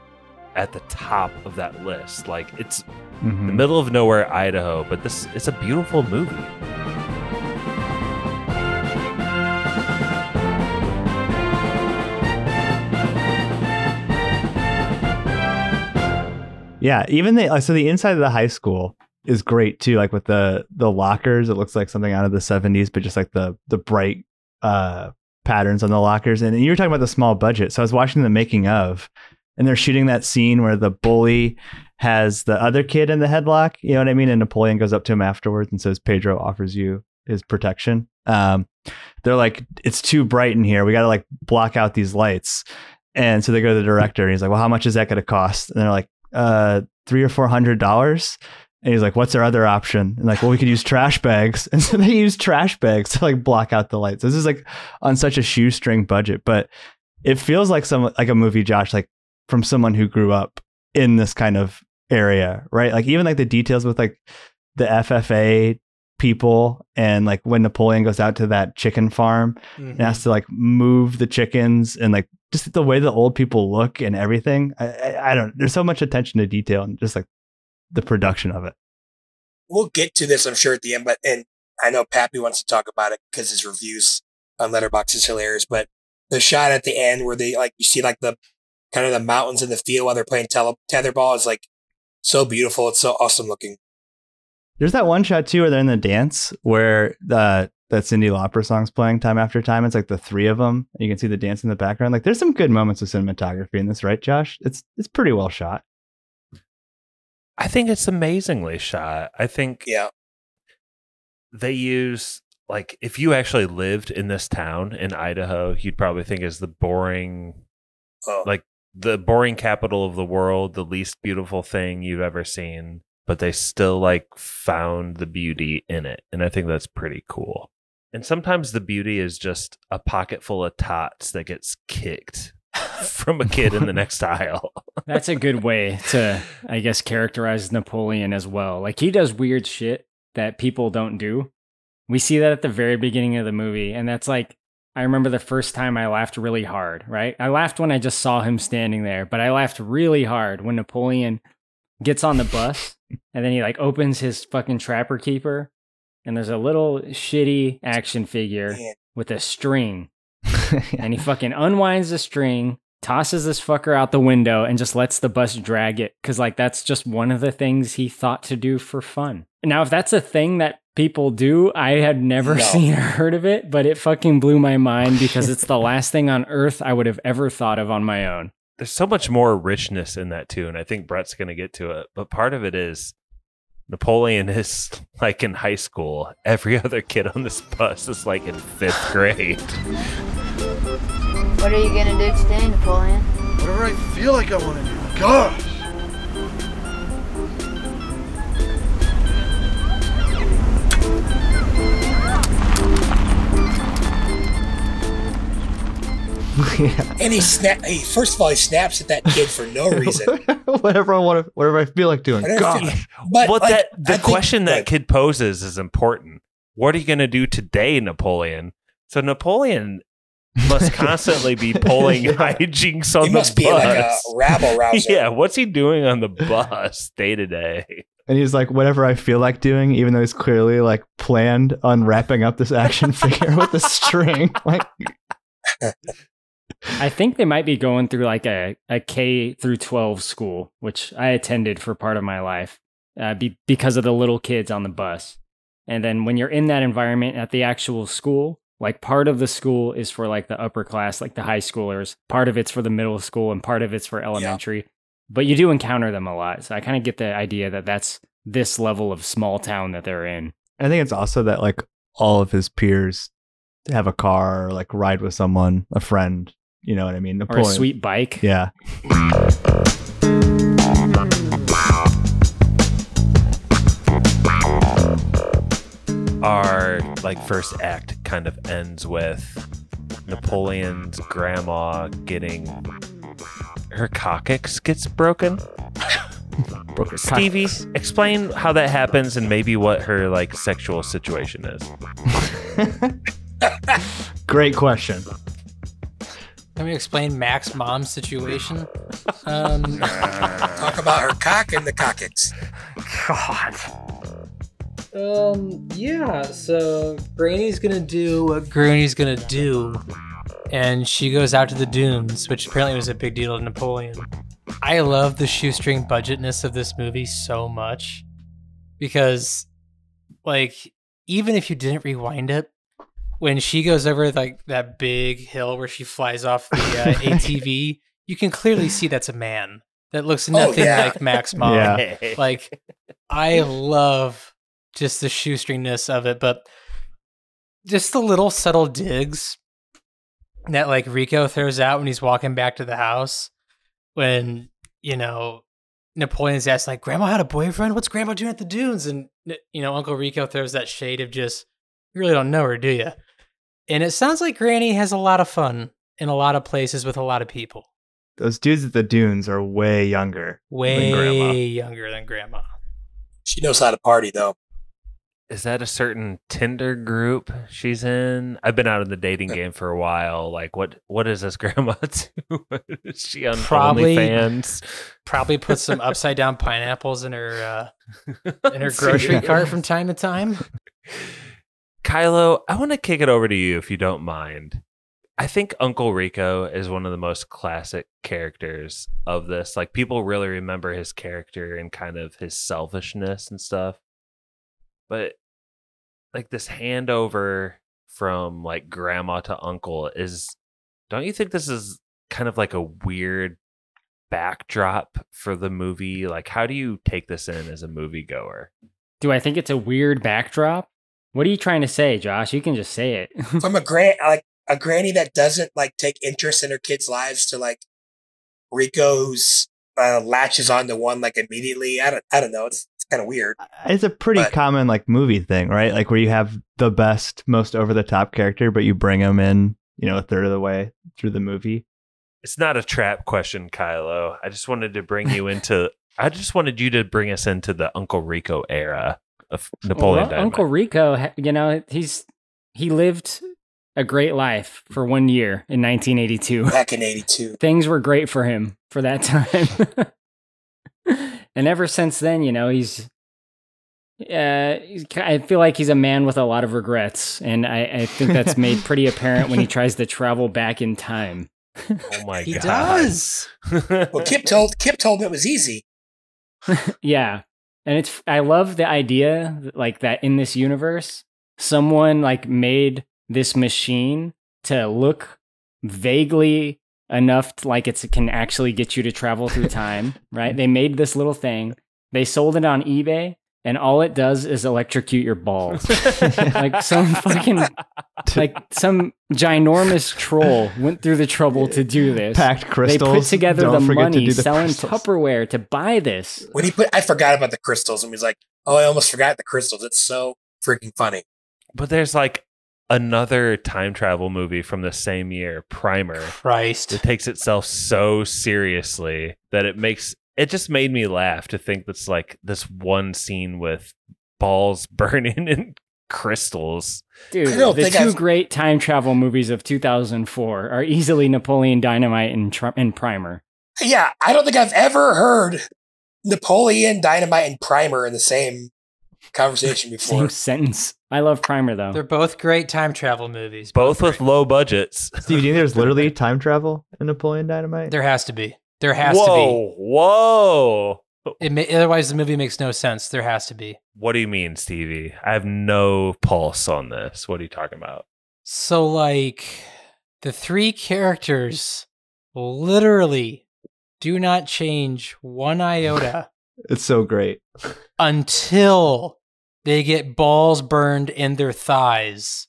at the top of that list. Like it's Mhm. the middle of nowhere, Idaho, but this it's a beautiful movie. Yeah, even the so the inside of the high school is great too. Like with the the lockers, it looks like something out of the seventies, but just like the the bright uh patterns on the lockers. And you were talking about the small budget, so I was watching the making of, and they're shooting that scene where the bully has the other kid in the headlock. You know what I mean? And Napoleon goes up to him afterwards and says, "Pedro offers you his protection." Um, they're like, "It's too bright in here. We got to like block out these lights." And so they go to the director, and he's like, "Well, how much is that going to cost?" And they're like, "Uh, three or four hundred dollars." And he's like, "What's our other option?" And like, "Well, we could use trash bags." And so they use trash bags to like block out the lights. This is like on such a shoestring budget, but it feels like some like a movie, Josh, like from someone who grew up in this kind of area, right? Like even like the details with like the FFA people and like when Napoleon goes out to that chicken farm and mm-hmm. has to like move the chickens and like just the way the old people look and everything. I, I, I don't. There's so much attention to detail and just like the production of it. We'll get to this, I'm sure, at the end. But and I know Pappy wants to talk about it because his reviews on Letterboxd is hilarious. But the shot at the end where they like you see like the kind of the mountains in the field while they're playing tele- tetherball is like so beautiful. It's so awesome looking. There's that one shot too where they're in the dance where the that Cyndi Lauper song's playing time after time. It's like the three of them. You can see the dance in the background. Like there's some good moments of cinematography in this, right, Josh? It's it's pretty well shot. I think it's amazingly shot. I think Yeah. they use like if you actually lived in this town in Idaho, you'd probably think is the boring Oh. like the boring capital of the world, the least beautiful thing you've ever seen, but they still like found the beauty in it. And I think that's pretty cool. And sometimes the beauty is just a pocket full of tots that gets kicked from a kid in the next aisle. That's a good way to, I guess, characterize Napoleon as well. Like he does weird shit that people don't do. We see that at the very beginning of the movie, and that's like I remember the first time I laughed really hard, right? I laughed when I just saw him standing there, but I laughed really hard when Napoleon gets on the bus and then he like opens his fucking trapper keeper and there's a little shitty action figure Man. with a string and he fucking unwinds the string, tosses this fucker out the window, and just lets the bus drag it. Cause like that's just one of the things he thought to do for fun. Now, if that's a thing that people do, I had never No. seen or heard of it, but it fucking blew my mind because it's the last thing on earth I would have ever thought of on my own. there's so much more richness in that too and i think brett's going to get to it but part of it is napoleon is like in high school every other kid on this bus is like in fifth grade What are you gonna do today, Napoleon? Whatever I feel like I want to do. Gosh. And he snap. He first of all he snaps at that kid for no reason. whatever I want to, whatever I feel like doing. Whatever I feel- Gosh. But well like, that I the think- question that like, kid poses is important what are you going to do today napoleon so napoleon must constantly be pulling Yeah. hijinks on he the must bus be like a rabble rouser. yeah what's he doing on the bus day to day And he's like, whatever I feel like doing, even though he's clearly like planned on wrapping up this action figure with a string. Like, I think they might be going through like a, a K through 12 school, which I attended for part of my life uh, be, because of the little kids on the bus. And then when you're in that environment at the actual school, like part of the school is for like the upper class, like the high schoolers, part of it's for the middle school, and part of it's for elementary. But you do encounter them a lot. So I kind of get the idea that that's this level of small town that they're in. I think it's also that like all of his peers have a car or like ride with someone, a friend. You know what I mean? Or a sweet bike. Yeah. our like first act kind of ends with Napoleon's grandma getting her coccyx gets broken. Broke her Stevie, coccyx. explain how that happens and maybe what her like sexual situation is. Great question. Let me explain Mac's mom's situation. Um, Talk about her cock and the cockix. Um, yeah, so Granny's gonna do what Granny's gonna do. And she goes out to the dunes, which apparently was a big deal to Napoleon. I love the shoestring budgetness of this movie so much because, like, even if you didn't rewind it, when she goes over like that big hill where she flies off the uh, ATV, you can clearly see that's a man that looks nothing yeah. like Max mom. Yeah. Like, I love just the shoestringness of it, but just the little subtle digs that like Rico throws out when he's walking back to the house when, you know, Napoleon's asked like, Grandma had a boyfriend? What's Grandma doing at the dunes? And you know, Uncle Rico throws that shade of just, you really don't know her, do you? And it sounds like Granny has a lot of fun in a lot of places with a lot of people. Those dudes at the dunes are way younger Way than younger than Grandma. She knows how to party though. Is that a certain Tinder group she's in? I've been out in the dating game for a while. Like, what what does this grandma do? is she on Probably- OnlyFans? Probably put some upside down pineapples in her uh, in her grocery cart from time to time. Kylo, I want to kick it over to you if you don't mind. I think Uncle Rico is one of the most classic characters of this. Like people really remember his character and kind of his selfishness and stuff. But like this handover from like grandma to uncle is don't you think this is kind of like a weird backdrop for the movie? Like how do you take this in as a moviegoer? Do I think it's a weird backdrop? What are you trying to say, Josh? You can just say it. From a grand like a granny that doesn't like take interest in her kids' lives to like Rico who's uh, latches on to one like immediately. I don't I don't know. It's it's kind of weird. Uh, it's a pretty But- common like movie thing, right? Like where you have the best, most over the top character, but you bring them in, you know, a third of the way through the movie. It's not a trap question, Kylo. I just wanted to bring you into. I just wanted you to bring us into the Uncle Rico era of Napoleon Well, Dynamite. Uncle Rico, you know, he's he lived a great life for one year in 1982. Back in '82. Things were great for him for that time. and ever since then, you know, he's uh, he's, I feel like he's a man with a lot of regrets, and I, I think that's made pretty apparent when he tries to travel back in time. oh my He god! does. Well, Kip told Kip told him it was easy. Yeah. And it's I love the idea like that in this universe someone like made this machine to look vaguely enough to, like it's, it can actually get you to travel through time, right? They made this little thing. They sold it on eBay and all it does is electrocute your balls. like some fucking like some ginormous troll went through the trouble to do this. Packed crystals. They put together Don't the forget to money the selling crystals. Tupperware to buy this. When he put, I forgot about the crystals, and he was like, "Oh, I almost forgot the crystals." It's so freaking funny. But there's like another time travel movie from the same year, Primer, Christ. It takes itself so seriously that it makes it just made me laugh to think that's like this one scene with balls burning in crystals. Dude, the 2 I've- great time travel movies of 2004 are easily Napoleon Dynamite and, Tr- and Primer. Yeah, I don't think I've ever heard Napoleon Dynamite and Primer in the same conversation before. Same sentence. I love Primer though. They're both great time travel movies. Both with low budgets. Steve, do you think there's literally time travel in Napoleon Dynamite? There has to be. There has whoa, whoa. to be. It ma- otherwise, the movie makes no sense. There has to be. What do you mean, Stevie? I have no pulse on this. What are you talking about? So, like, the three characters literally do not change one iota It's so great. until they get balls burned in their thighs.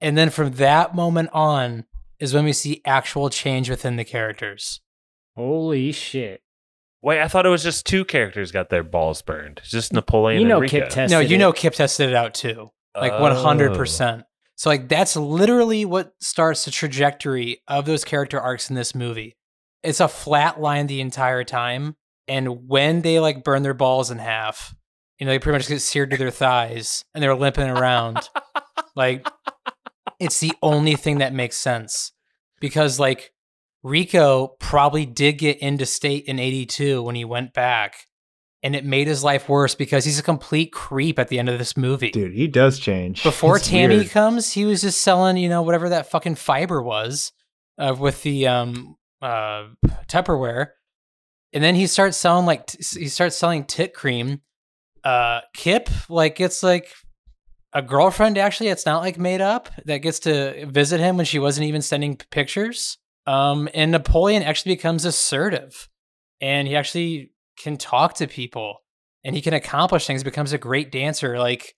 And then from that moment on is when we see actual change within the characters. Holy shit. Wait, I thought it was just two characters got their balls burned. It's just Napoleon You know and Rico. Kip tested no, you it. know Kip tested it out too. Like Oh. 100%. So like that's literally what starts the trajectory of those character arcs in this movie. It's a flat line the entire time and when they like burn their balls in half, you know, they pretty much get seared to their thighs and they're limping around. like it's the only thing that makes sense. Because like Rico probably did get into state in 82 when he went back. And it made his life worse because he's a complete creep at the end of this movie. Dude, he does change. Before It's Tammy weird. comes, he was just selling, you know, whatever that fucking fiber was uh, with the um, uh, Tupperware. And then he starts selling like, t- he starts selling tit cream. Uh, Kip, like, it's like a girlfriend actually it's not like made up that gets to visit him when she wasn't even sending p- pictures um and napoleon actually becomes assertive and he actually can talk to people and he can accomplish things becomes a great dancer like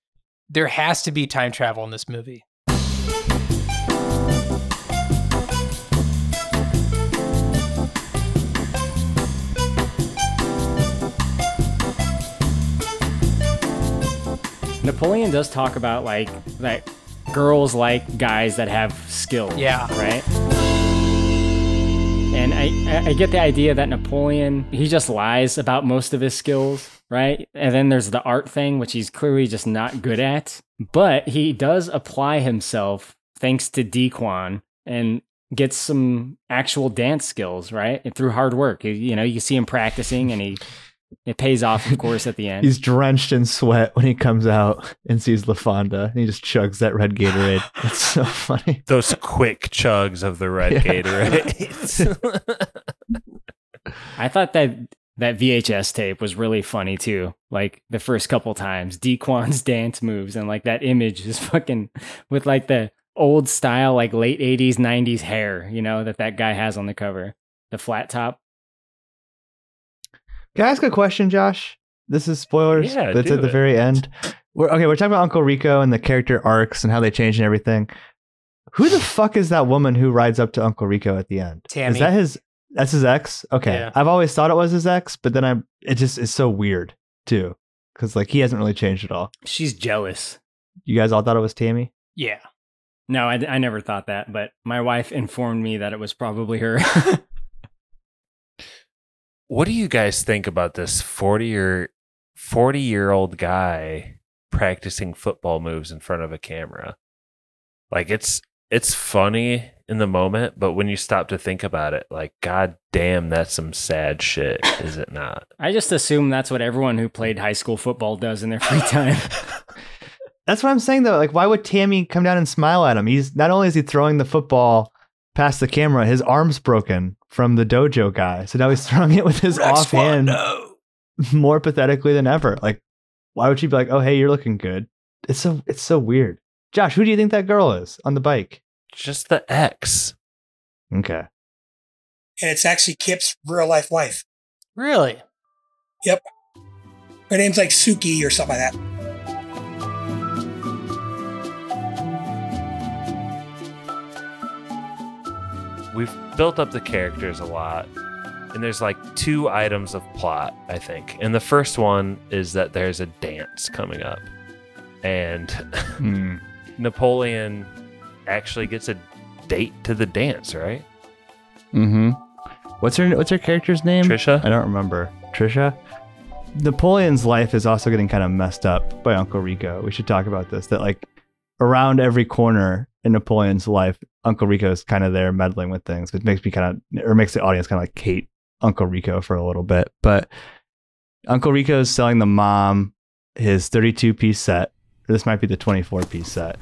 there has to be time travel in this movie Napoleon does talk about like that girls like guys that have skill. Yeah. Right. And I, I get the idea that Napoleon he just lies about most of his skills, right? And then there's the art thing, which he's clearly just not good at. But he does apply himself thanks to D-Qwon and gets some actual dance skills, right? And through hard work. You- You know, you see him practicing and he it pays off, of course, at the end. He's drenched in sweat when he comes out and sees LaFawnduh, and he just chugs that red Gatorade. It's so funny. Those quick chugs of the red Yeah. Gatorade. I thought that that VHS tape was really funny too. Like the first couple times, D-Qwon's dance moves and like that image is fucking with like the old style, like late '80s, '90s hair, you know, that that guy has on the cover, the flat top. Can I ask a question, Josh? This is spoilers. Yeah, That's do at the it. very end. We're, okay, we're talking about Uncle Rico and the character arcs and how they change and everything. Who the fuck is that woman who rides up to Uncle Rico at the end? Tammy. Is that his? That's his ex. Okay, Yeah. I've always thought it was his ex, but then I it just is so weird too because like he hasn't really changed at all. She's jealous. You guys all thought it was Tammy. yeah No, I, I never thought that, but my wife informed me that it was probably her. what do you guys think about this 40 year 40 year old guy practicing football moves in front of a camera? Like it's it's funny in the moment, but when you stop to think about it, like god damn, that's some sad shit, is it not? I just assume that's what everyone who played high school football does in their free time. That's what I'm saying though. Like, why would Tammy come down and smile at him? He's not only is he throwing the football past the camera, his arm's broken from the dojo guy. So now he's throwing it with his offhand more pathetically than ever. Like, why would she be like, "Oh, hey, you're looking good"? It's so it's so weird. Josh, who do you think that girl is on the bike? Just the X. Okay. And it's actually Kip's real life wife. really Yep. Her name's like Suki or something like that. We've built up the characters a lot. And there's like two items of plot, I think. And the first one is that there's a dance coming up. And Hmm. Napoleon actually gets a date to the dance, right? Mm-hmm. What's her What's her character's name? Trisha? I don't remember. Trisha. Napoleon's life is also getting kind of messed up by Uncle Rico. We should talk about this. That like around every corner in Napoleon's life, Uncle Rico is kind of there meddling with things, which makes me kind of or makes the audience kind of like hate Uncle Rico for a little bit. But Uncle Rico is selling the mom his 32 piece set. This might be the 24 piece set.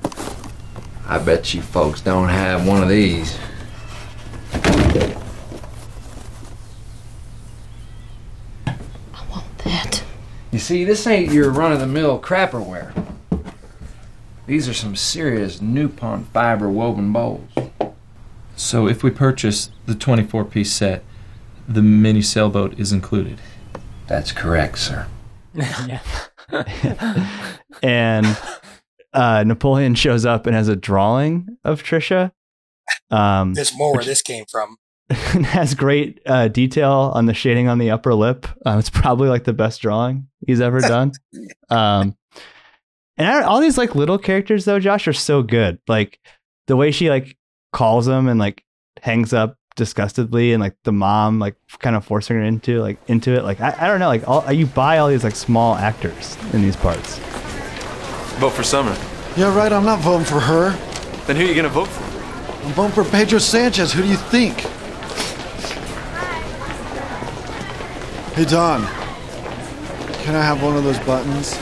I bet you folks don't have one of these. I want that. You see, this ain't your run of the mill crapperware. These are some serious Nupont fiber woven bowls. So if we purchase the 24 piece set, the mini sailboat is included. That's correct, sir. yeah. and uh, Napoleon shows up and has a drawing of Trisha. Um, There's more where this came from. and has great uh, detail on the shading on the upper lip. Uh, it's probably like the best drawing he's ever done. um, and all these like little characters though, Josh, are so good. Like the way she like calls him and like hangs up disgustedly, and like the mom like kind of forcing her into like into it. Like I, I don't know. Like all you buy all these like small actors in these parts. Vote for Summer. Yeah, right. I'm not voting for her. Then who are you gonna vote for? I'm voting for Pedro Sanchez. Who do you think? Hey Don, can I have one of those buttons?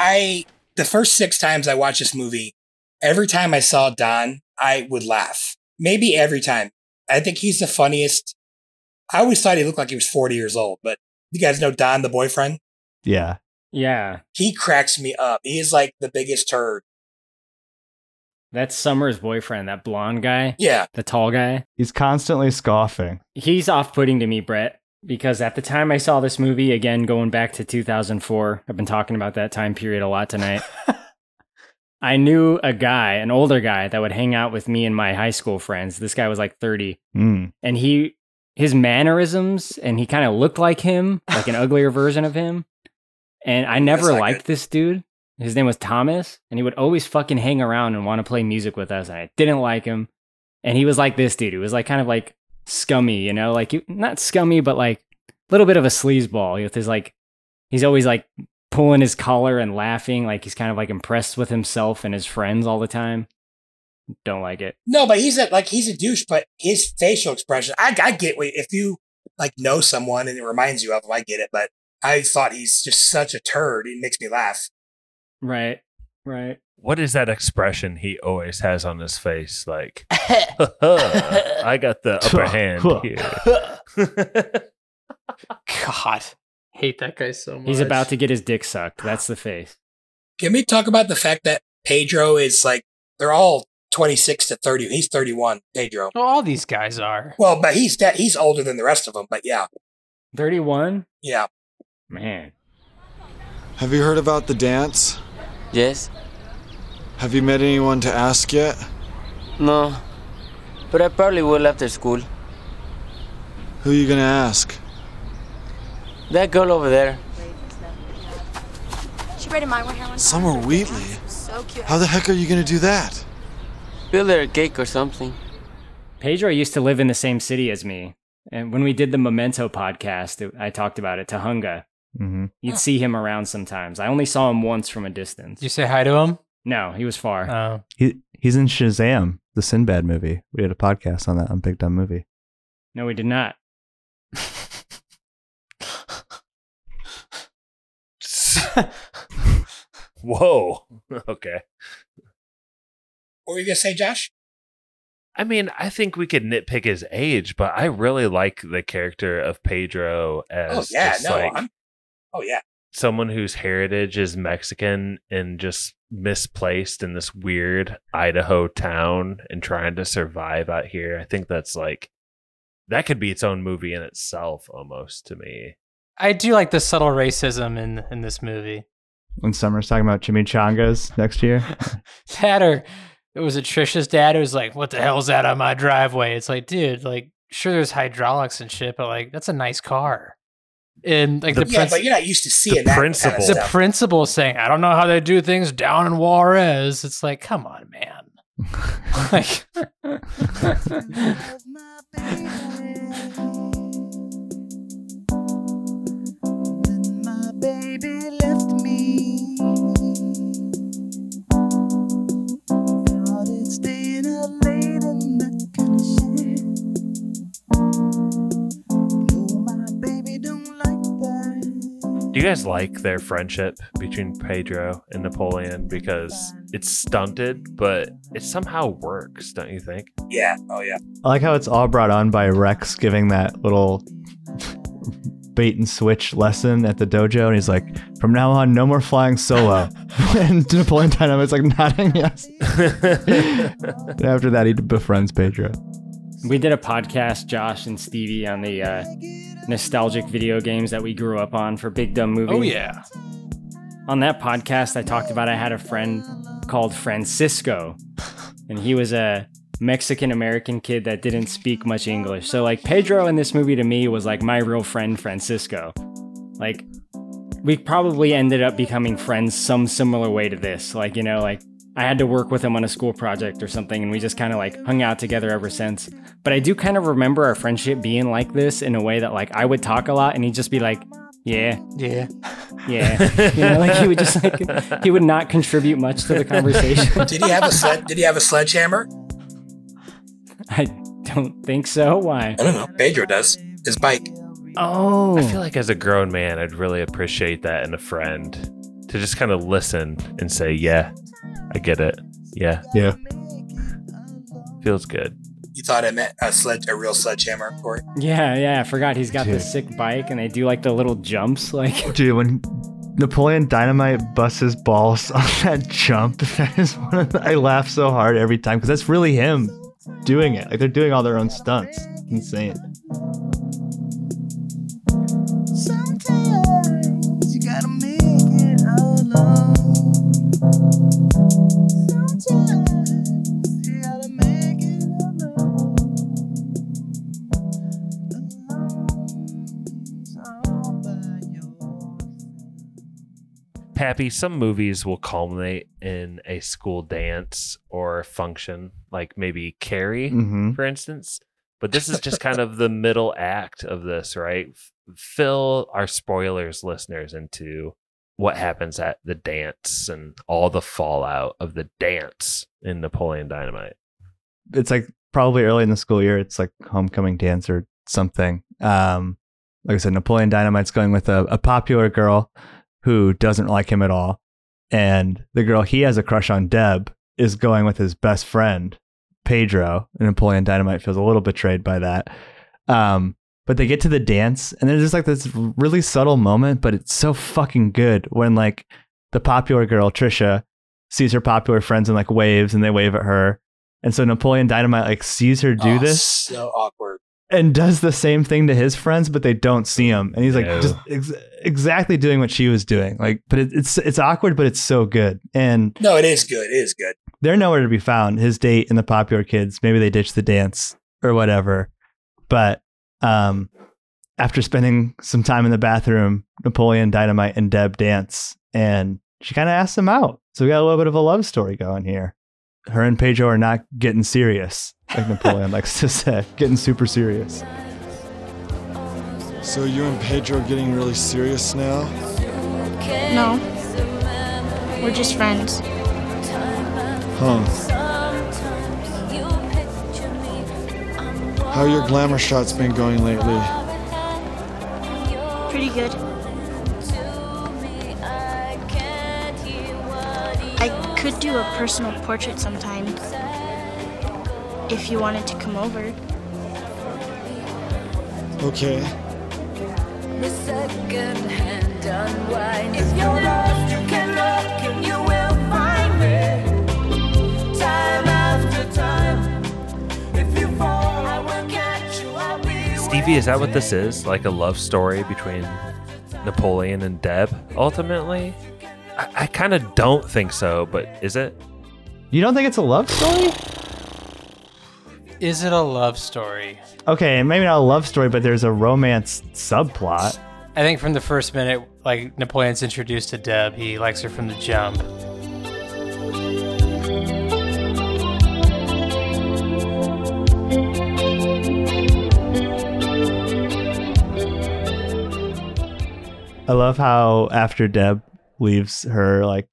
I the first six times I watched this movie, every time I saw Don, I would laugh. Maybe every time. I think he's the funniest. I always thought he looked like he was 40 years old, but you guys know Don, the boyfriend? Yeah. Yeah, He cracks me up. He is like the biggest turd. that's Summer's boyfriend, that blonde guy. Yeah. The tall guy. He's constantly scoffing. He's off putting to me, Brett, because at the time I saw this movie, again, going back to 2004, I've been talking about that time period a lot tonight. I knew a guy, an older guy, that would hang out with me and my high school friends. This guy was like 30. Mm. And he, his mannerisms, and he kind of looked like him, like an uglier version of him. And I never liked this dude. His name was Thomas, and he would always fucking hang around and want to play music with us. And I didn't like him. And he was like this dude. He was like kind of like scummy, you know, like not scummy, but like a little bit of a sleazeball with his like, he's always like pulling his collar and laughing, like he's kind of like impressed with himself and his friends all the time. Don't like it. No, but he's a like he's a douche, but his facial expression, I, I get what if you like know someone and it reminds you of him, I get it. But I thought he's just such a turd. It makes me laugh. Right. Right. What is that expression he always has on his face? Like, I got the upper hand here. God, hate that guy so much. He's about to get his dick sucked. That's the face. Can we talk about the fact that Pedro is like they're all 26 to 30. He's 31, Pedro. Well, all these guys are. Well, but he's that he's older than the rest of them. But yeah, 31? yeah. Man. Have you heard about the dance? Yes? Have you met anyone to ask yet? No. But I probably will after school. Who are you gonna ask? That girl over there. She braided my hair one. Summer Wheatley. So cute. How the heck are you gonna do that? Build her a cake or something. Pedro used to live in the same city as me. And when we did the Memento podcast, it- I talked about it, Tahunga. hmm You'd see him around sometimes. I only saw him once from a distance. You say hi to him? No, he was far. Oh. He he's in Shazam, the Sinbad movie. We did a podcast on that on Big Dumb Movie. no, we did not. Whoa. Okay. What were you gonna say, Josh? I mean, I think we could nitpick his age, but I really like the character of Pedro as Oh yeah, just no, like I'm. Oh yeah. Someone whose heritage is Mexican and just misplaced in this weird Idaho town and trying to survive out here. I think that's like that could be its own movie in itself almost to me. I do like the subtle racism in in this movie. When Summer's talking about chimichangas next year. That or it was a Trisha's dad who was like, "What the hell's that on my driveway?" It's like, dude, like sure there's hydraulics and shit, but like that's a nice car. And like the, yeah, princi- but you're not used to seeing that kind of the stuff. principal saying, "I don't know how they do things down in Juarez." It's like, come on, man. like, baby Do you guys like their friendship between Pedro and Napoleon because it's stunted, but it somehow works, don't you think? Yeah. Oh yeah. I like how it's all brought on by Rex giving that little bait and switch lesson at the dojo, and he's like, "From now on, no more flying solo." and Napoleon Dynamite's like nodding yes. and after that, he befriends Pedro. We did a podcast, Josh and Stevie, on the uh, nostalgic video games that we grew up on for Big Dumb Movie. oh yeah, On that podcast, I talked about I had a friend called Francisco, and he was a Mexican American kid that didn't speak much English. So, like, Pedro in this movie to me was like my real friend Francisco. Like, we probably ended up becoming friends some similar way to this. Like, you know, like I had to work with him on a school project or something, and we just kind of like hung out together ever since. But I do kind of remember our friendship being like this in a way that, like, I would talk a lot and he'd just be like, Yeah. Yeah. Yeah. you know, like he would just like he would not contribute much to the conversation. Did he have a sled? Did he have a sledgehammer? I don't think so. Why? I don't know. Pedro does. His bike. Oh. I feel like as a grown man, I'd really appreciate that in a friend to just kind of listen and say, "Yeah, I get it. Yeah, Yeah. feels good." You thought I meant a sledge, a real sledgehammer, Corey? Yeah, yeah. I forgot he's got Dude. this sick bike and they do like the little jumps like Dude, when Napoleon Dynamite busts his balls on that jump, that is one of the, I laugh so hard every time because that's really him doing it. Like they're doing all their own stunts. It's insane. Pappy, some movies will culminate in a school dance or function, like maybe Carrie, Mhm. for instance. But this is just kind of the middle act of this, right? F- Fill our spoilers listeners into what happens at the dance and all the fallout of the dance in Napoleon Dynamite. It's like probably early in the school year. It's like homecoming dance or something. Um, like I said, Napoleon Dynamite's going with a, a popular girl who doesn't like him at all. And the girl he has a crush on, Deb, is going with his best friend, Pedro. And Napoleon Dynamite feels a little betrayed by that. Um, but they get to the dance, and there's just like this really subtle moment, but it's so fucking good when like the popular girl, Trisha, sees her popular friends and like waves, and they wave at her. And so Napoleon Dynamite like sees her do Oh, this So awkward. And does the same thing to his friends, but they don't see him. And he's like No. just ex- exactly doing what she was doing. Like, but it, it's it's awkward, but it's so good. And No, it is good. It is good. they're nowhere to be found. His date and the popular kids. Maybe they ditched the dance or whatever. But um, after spending some time in the bathroom, Napoleon Dynamite and Deb dance, and she kind of asks him out. So we got a little bit of a love story going here. Her and Pedro are not getting serious, like Napoleon likes to say, getting super serious. So you and Pedro getting really serious now? No. We're just friends. Huh. How your glamour shots been going lately? Pretty good. Do a personal portrait sometime. If you wanted to come over. Okay. If you're lost, you can look and you will find me. Time after time. If you fall, I will catch you. I'll be Stevie, is that what this is? Like a love story between Napoleon and Deb, ultimately? I, I kind of don't think so, but is it? You don't think it's a love story? Is it a love story? Okay, maybe not a love story, but there's a romance subplot. I think from the first minute, like Napoleon's introduced to Deb, he likes her from the jump. I love how after Deb leaves her like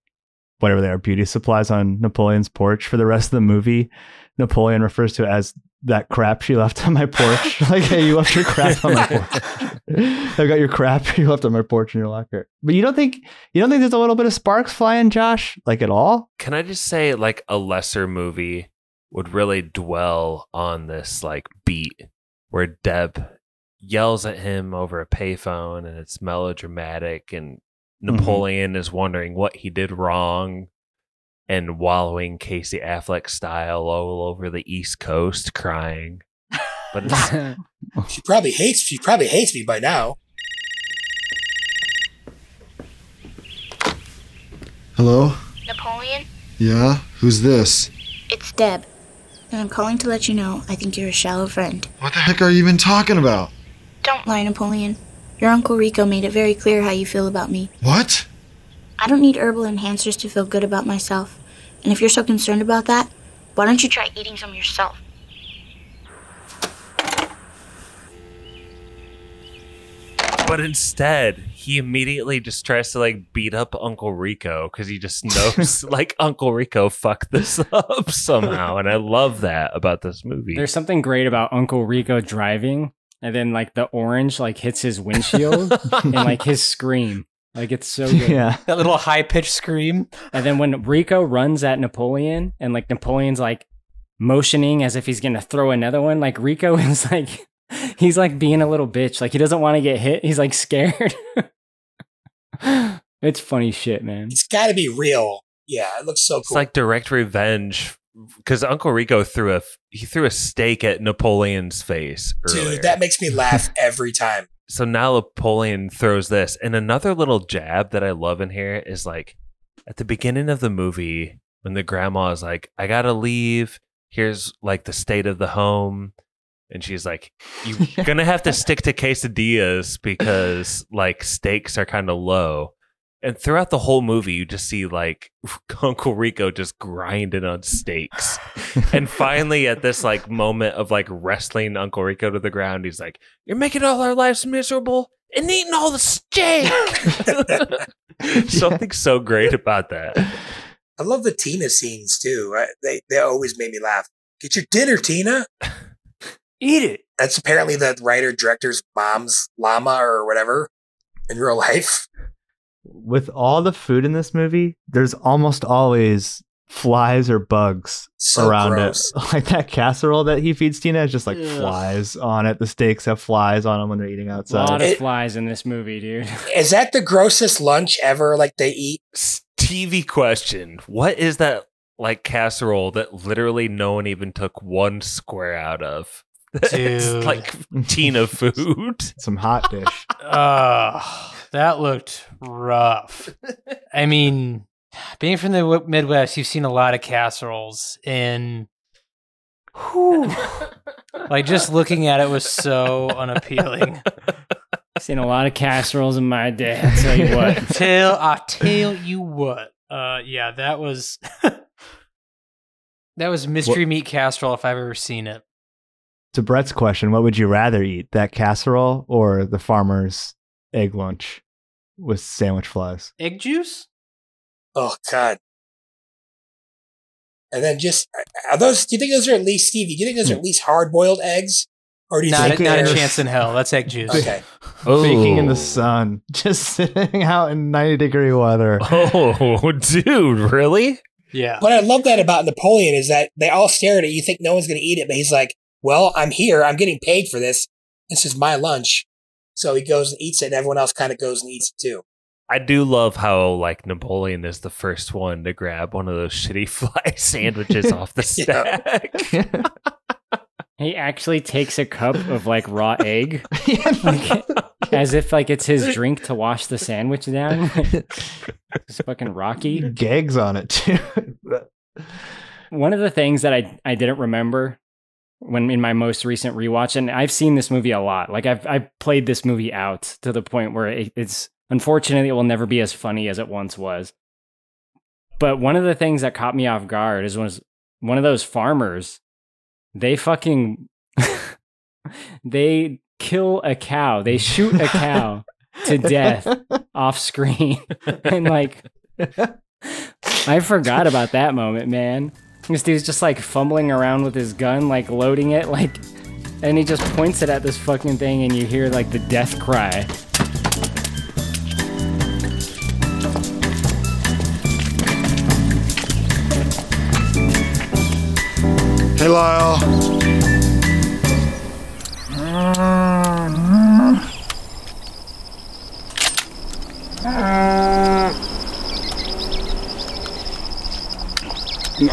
whatever they are beauty supplies on Napoleon's porch for the rest of the movie, Napoleon refers to it as that crap she left on my porch. like, hey, you left your crap on my porch. I got your crap you left on my porch in your locker. But you don't think you don't think there's a little bit of sparks flying, Josh? Like at all? Can I just say, like, a lesser movie would really dwell on this, like, beat where Deb yells at him over a payphone and it's melodramatic and Mm-hmm. Napoleon is wondering what he did wrong and wallowing Casey Affleck style all over the East Coast crying. But She probably hates. She probably hates me by now. Hello? Napoleon, Yeah? Who's this? it's Deb. And I'm calling to let you know I think you're a shallow friend. What the heck are you even talking about? Don't lie, Napoleon. Your Uncle Rico made it very clear how you feel about me. What? I don't need herbal enhancers to feel good about myself. And if you're so concerned about that, why don't you try eating some yourself? but But instead, he immediately just tries to like beat up Uncle Rico because he just knows like Uncle Rico fucked this up somehow. And I love that about this movie. There's something great about Uncle Rico driving, and then like the orange like hits his windshield, and like his scream, like it's so good. Yeah. That little high pitched scream. And then when Rico runs at Napoleon, and like Napoleon's like motioning as if he's gonna throw another one, like Rico is like he's like being a little bitch, like he doesn't want to get hit. He's like scared. it's funny shit, man. It's got to be real. Yeah, it looks so cool. It's like direct revenge because Uncle Rico threw a he threw a stake at Napoleon's face earlier. Dude, that makes me laugh every time. so now Napoleon throws this, and another little jab that I love in here is like at the beginning of the movie when the grandma is like, "I gotta leave. Here's like the state of the home." And she's like, "You're gonna have to stick to quesadillas because like stakes are kind of low." And throughout the whole movie, you just see like Uncle Rico just grinding on steaks. and finally, at this like moment of like wrestling Uncle Rico to the ground, he's like, "You're making all our lives miserable and eating all the steak." Something so great about that. I love the Tina scenes too. I, they they always made me laugh. Get your dinner, Tina. Eat it. That's apparently the writer director's mom's llama or whatever in real life. With all the food in this movie, there's almost always flies or bugs So around gross. it. Like that casserole that he feeds Tina is just like Ugh. flies on it. The steaks have flies on them when they're eating outside. A outside. lot of It- flies in this movie, dude. Is that the grossest lunch ever? Like they eat? TV question: What is that like casserole that literally no one even took one square out of? it's Dude. like Tina food. Some hot dish. Uh, that looked rough. I mean, being from the Midwest, you've seen a lot of casseroles, and whew, like just looking at it was so unappealing. Seen a lot of casseroles in my day. I tell you what. Tell I tell you what, uh, yeah, that was that was mystery meat casserole if I've ever seen it. To Brett's question, what would you rather eat, that casserole or the farmer's egg lunch with sandwich flies? Egg juice? Oh God. And then just are those? Do you think those are at least Stevie? Do you think those are at least hard boiled eggs, or do you Not, think a, not a chance in hell. That's egg juice. Okay. Baking in Oh. the sun, just sitting out in 90 degree weather. Oh, dude, really? Yeah. What I love that about Napoleon is that they all stare at it. You think no one's going to eat it, but he's like, "Well, I'm here. I'm getting paid for this. This is my lunch." So he goes and eats it, and everyone else kind of goes and eats it too. I do love how like Napoleon is the first one to grab one of those shitty fly sandwiches off the stack. He actually takes a cup of like raw egg, like, as if like it's his drink to wash the sandwich down. it's fucking Rocky. Gags on it too. One of the things that I I didn't remember when in my most recent rewatch, and I've seen this movie a lot. Like I've I've played this movie out to the point where it, it's unfortunately it will never be as funny as it once was. But one of the things that caught me off guard is was one of those farmers. They fucking they kill a cow. They shoot a cow to death off screen, and like I forgot about that moment, man. This dude's just like fumbling around with his gun, like loading it, like, and he just points it at this fucking thing, and you hear like the death cry. Hey, Lyle.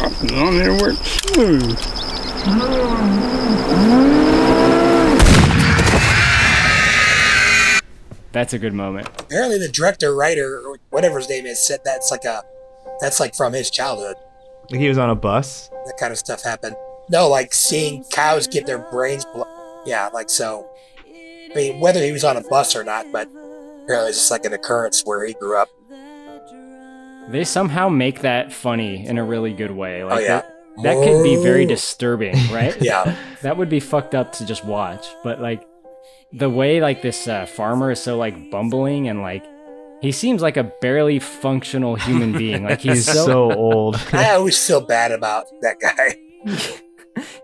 Nothing on there works smooth. That's a good moment. Apparently, the director, writer, or whatever his name is, said that's like a that's like from his childhood. Like he was on a bus. That kind of stuff happened. No, like seeing cows get their brains. Blo- yeah, like so. I mean, whether he was on a bus or not, but apparently it's just like an occurrence where he grew up. They somehow make that funny in a really good way. Like Oh, yeah. that, that could be very Oh. disturbing, right? Yeah. that would be fucked up to just watch, but like the way like this uh, farmer is so like bumbling and like he seems like a barely functional human being. Like he's, He's so old. I always feel bad about that guy.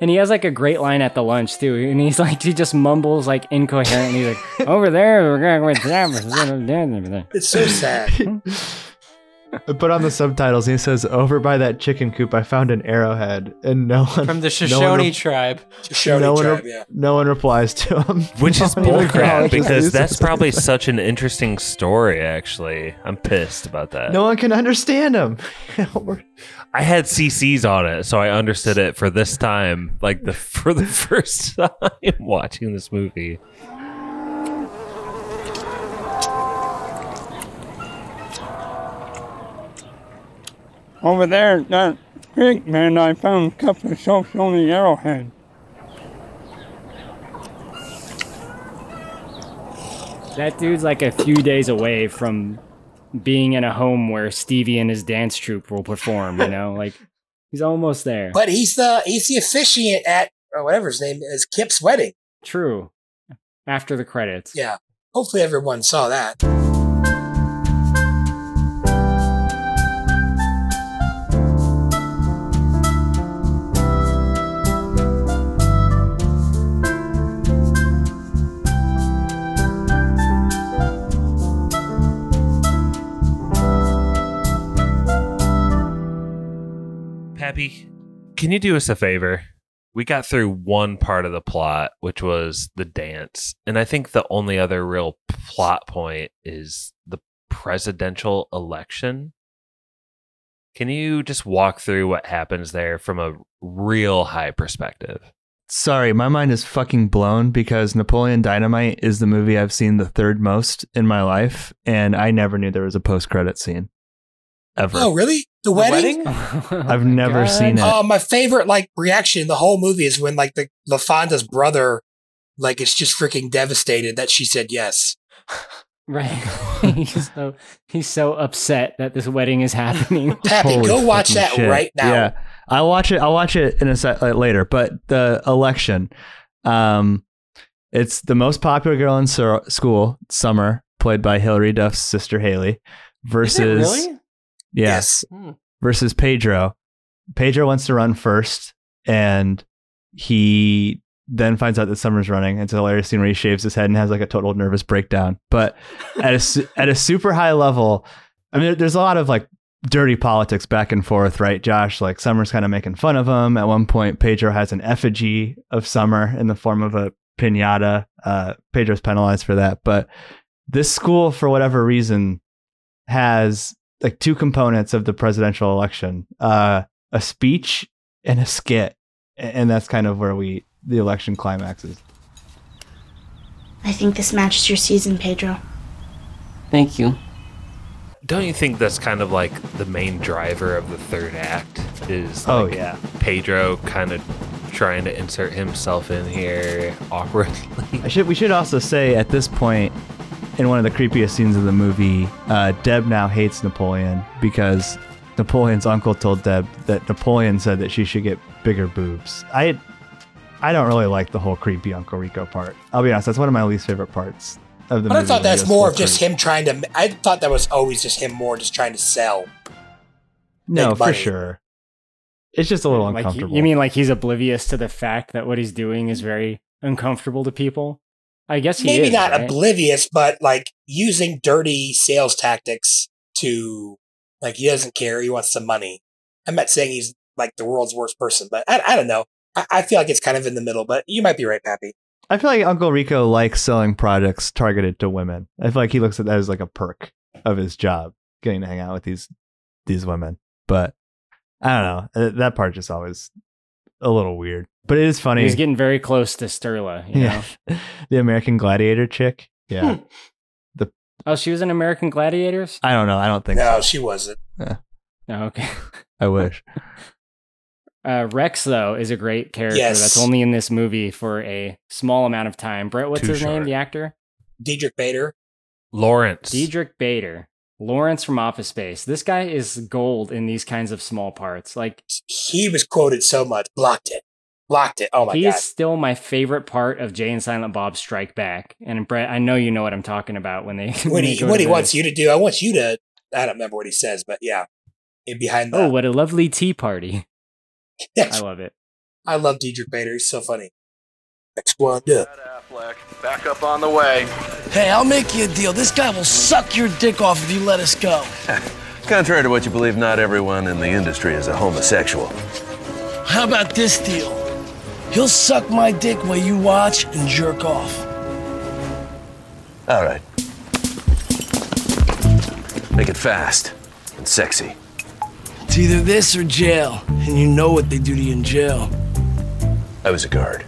and he has like a great line at the lunch too. And he's like he just mumbles like incoherently, like, "Over there, we're going to go with them." It's so sad. I put on the subtitles. And he says, "Over by that chicken coop, I found an arrowhead, and no one From the Shoshone one re- tribe. Shoshone no one, tribe, re- yeah. no one replies to him, Which is No one bullcrap because that's probably such an interesting story. Actually, I'm pissed about that. no one can understand him. I had CCs on it, so I understood it for this time, like the for the first time watching this movie. Over there at that creek, man, I found a couple of Shoshone arrowhead. That dude's like a few days away from being in a home where Stevie and his dance troupe will perform. You know, like he's almost there. But he's the he's the officiant at or whatever his name is, Kip's wedding. True. After the credits. Yeah. Hopefully everyone saw that. Pappy, can you do us a favor? We got through one part of the plot, which was the dance, and I think the only other real plot point is the presidential election. Can you just walk through what happens there from a real high perspective? Sorry, my mind is fucking blown because Napoleon Dynamite is the movie I've seen the third most in my life, and I never knew there was a post-credit scene. Ever. Oh, really? The, wedding? I've never seen it. Uh, my favorite like reaction in the whole movie is when like the LaFawnduh's brother like is just freaking devastated that she said yes. Right. he's so he's so upset that this wedding is happening. Pappy, Holy go watch that shit. right now. Yeah, I'll watch it. I'll watch it in a sec like, later. But the election, um, it's the most popular girl in sur- school, Summer, played by Hilary Duff's sister Haylie, versus really? Yeah, Yes. Hmm. versus Pedro. Pedro wants to run first, and he then finds out that Summer's running. It's a hilarious scene where he shaves his head and has like a total nervous breakdown. But at a at a super high level, I mean, there's a lot of like dirty politics back and forth, right? Josh, like Summer's kind of making fun of him. At one point, Pedro has an effigy of Summer in the form of a pinata. Uh, Pedro's penalized for that, but this school, for whatever reason, has like two components of the presidential election: uh, a speech and a skit, and that's kind of where we the election climaxes. I think this matches your season, Pedro. Thank you. Don't you think that's kind of like the main driver of the third act? Is Oh, yeah. Pedro kind of trying to insert himself in here awkwardly. I should we should also say at this point in one of the creepiest scenes of the movie, uh, Deb now hates Napoleon because Napoleon's uncle told Deb that Napoleon said that she should get bigger boobs. I I don't really like the whole creepy Uncle Rico part. I'll be honest, that's one of my least favorite parts of the movie. I thought that's more of just creep. him trying to. I thought that was always just him more just trying to sell. No, make for money. sure. It's just a little like uncomfortable. you mean like he's oblivious to the fact that what he's doing is very uncomfortable to people? I guess he Maybe is, not right? oblivious, but like using dirty sales tactics to like he doesn't care. He wants some money. I'm not saying he's like the world's worst person, but I, I don't know. I, I feel like it's kind of in the middle, but you might be right, Pappy. I feel like Uncle Rico likes selling products targeted to women. I feel like he looks at that as like a perk of his job, getting to hang out with these these women. But I don't know. Uh, That part just always a little weird. But it is funny. He's getting very close to Starla. You know? yeah. the American Gladiator chick. Yeah. The Oh, she was in American Gladiators. I don't know. I don't think No, so. she wasn't. Oh, okay. I wish. Uh, Rex though is a great character Yes. that's only in this movie for a small amount of time. Brett, what's Too his name? The actor Diedrich Bader. Lawrence. Diedrich Bader, Lawrence from Office Space. This guy is gold in these kinds of small parts. Like He was quoted so much. Blocked it. Blocked it. Oh my He's god. still my favorite part of Jay and Silent Bob Strike Back. And Brett, I know you know what I'm talking about when they What they he go what to he the- wants you to do, I want you to. I don't remember what he says, but yeah, in behind the. Oh, what a lovely tea party! I love it. I love Diedrich Bader. He's so funny. Next one, yeah. Back up on the way. Hey, I'll make you a deal. This guy will suck your dick off if you let us go. Contrary to what you believe, not everyone in the industry is a homosexual. How about this deal? He'll suck my dick while you watch and jerk off. All right. Make it fast and sexy. It's either this or jail, and you know what they do to you in jail. I was a guard.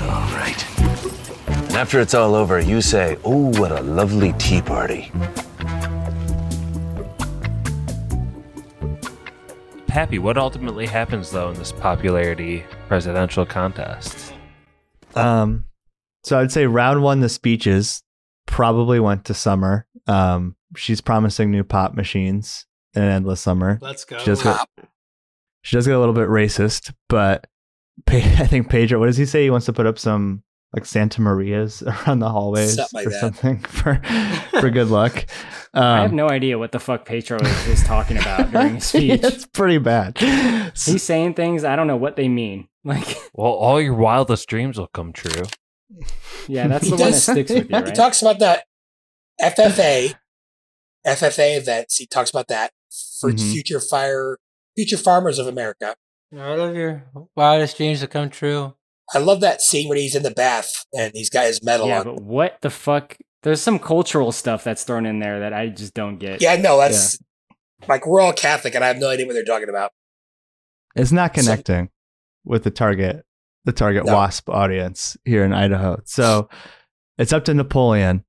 All right. And after it's all over, you say, Oh, what a lovely tea party. Pappy, what ultimately happens though in this popularity presidential contest? Um, so I'd say round one, the speeches probably went to Summer. Um, she's promising new pop machines in an endless summer. Let's go. She does get, she does get a little bit racist, but Pa- I think Pedro, what does he say? He wants to put up some like Santa Marias around the hallways like or that. something for for good luck. Um, I have no idea what the fuck Pedro is, is talking about during his speech. it's pretty bad. He's saying things I don't know what they mean. Like, Well, all your wildest dreams will come true. yeah, that's He the one that sticks with you, He talks about the FFA, FFA events. He talks about that for Mm-hmm. Mhm. future fire, future farmers of America. All of your wildest dreams will come true. I love that scene when he's in the bath and he's got his medal yeah, on. but what the fuck? There's some cultural stuff that's thrown in there that I just don't get. Yeah, no, that's like we're all Catholic, and I have no idea what they're talking about. It's not connecting with the target the target No. wasp audience here in Idaho. So it's up to Napoleon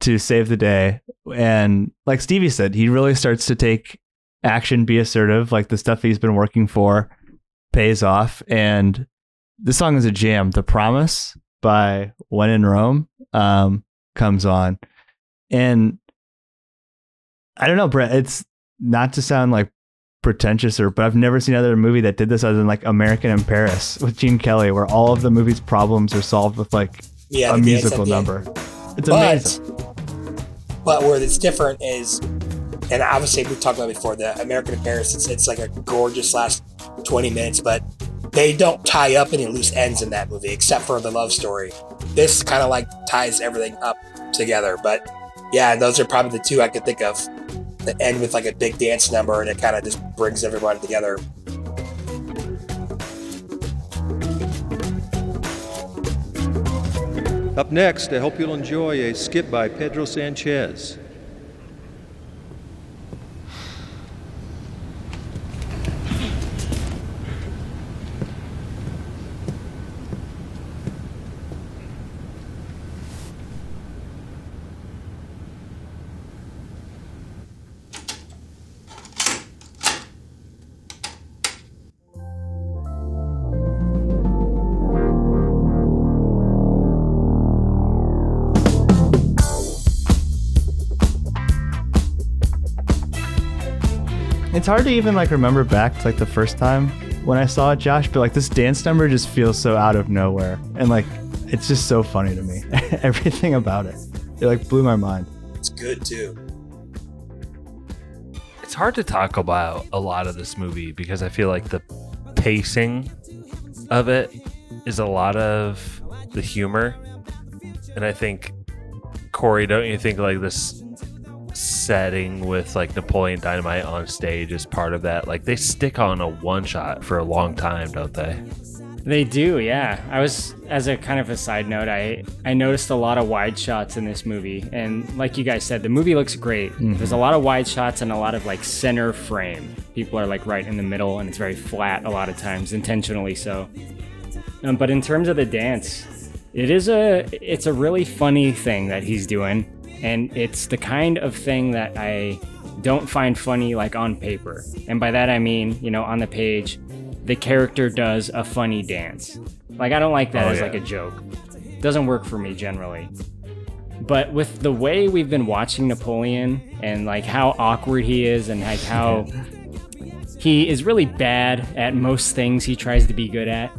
to save the day. And like Stevie said, he really starts to take action, be assertive, like the stuff he's been working for pays off. And this song is a jam. The Promise by When in Rome um, comes on. And I don't know, Brett, it's not to sound like pretentious or but I've never seen another movie that did this other than like American in Paris with Gene Kelly where all of the movie's problems are solved with like Yeah, a musical number. It's But- amazing. But where it's different is, and obviously we talked about it before, the American in Paris, it's, it's like a gorgeous last 20 minutes, but they don't tie up any loose ends in that movie except for the love story. This kind of like ties everything up together. But yeah, those are probably the two I could think of that end with like a big dance number and it kind of just brings everybody together. Up next, I hope you'll enjoy a skip by Pedro Sanchez. It's hard to even like remember back to like the first time when I saw it, Josh, but like this dance number just feels so out of nowhere. And like it's just so funny to me. Everything about it. It like blew my mind. It's good too. It's hard to talk about a lot of this movie because I feel like the pacing of it is a lot of the humor. And I think, Corey, don't you think like this setting with like Napoleon Dynamite on stage is part of that? Like they stick on a one shot for a long time, don't they? They do, yeah. I was as a kind of a side note, I I noticed a lot of wide shots in this movie, and like you guys said, the movie looks great. Mhm. There's a lot of wide shots and a lot of like center frame. People are like right in the middle, and it's very flat a lot of times, intentionally so. Um, but in terms of the dance, it is a it's a really funny thing that he's doing, and it's the kind of thing that I don't find funny like on paper. And by that I mean, you know, on the page, the character does a funny dance. Like I don't like that Oh, as yeah. like a joke. doesn't work for me generally. But with the way we've been watching Napoleon and like how awkward he is and like how he is really bad at most things he tries to be good at.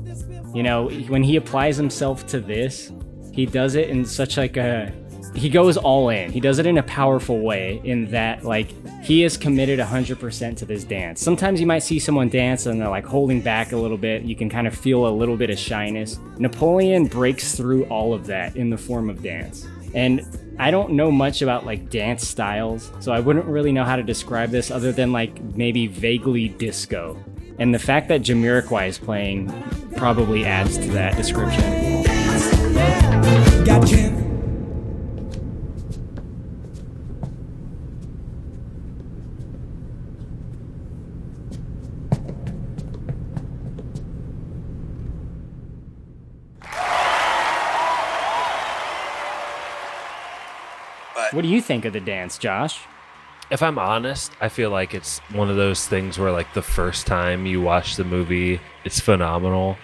You know, when he applies himself to this, he does it in such like a he goes all in. He does it in a powerful way in that like he is committed 100% to this dance. Sometimes you might see someone dance and they're like holding back a little bit. You can kind of feel a little bit of shyness. Napoleon breaks through all of that in the form of dance. And I don't know much about like dance styles, so I wouldn't really know how to describe this other than like maybe vaguely disco. And the fact that Jamiroquai is playing probably adds to that description. Got gin. What do you think of the dance, Josh? If I'm honest, I feel like it's one of those things where, like, the first time you watch the movie, it's phenomenal.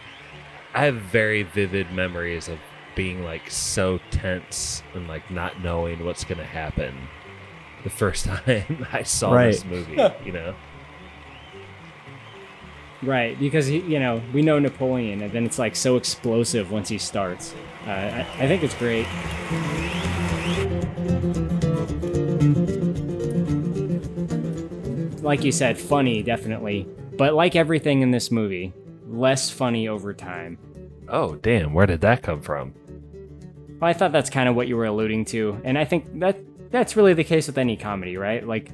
I have very vivid memories of being, like, so tense and, like, not knowing what's going to happen the first time I saw this movie, you know? Right, because he, you know we know Napoleon, and then it's like so explosive once he starts. Uh, I, I think it's great. Like you said, funny definitely, but like everything in this movie, less funny over time. Oh, damn, where did that come from? Well, I thought that's kind of what you were alluding to, and I think that that's really the case with any comedy, right? Like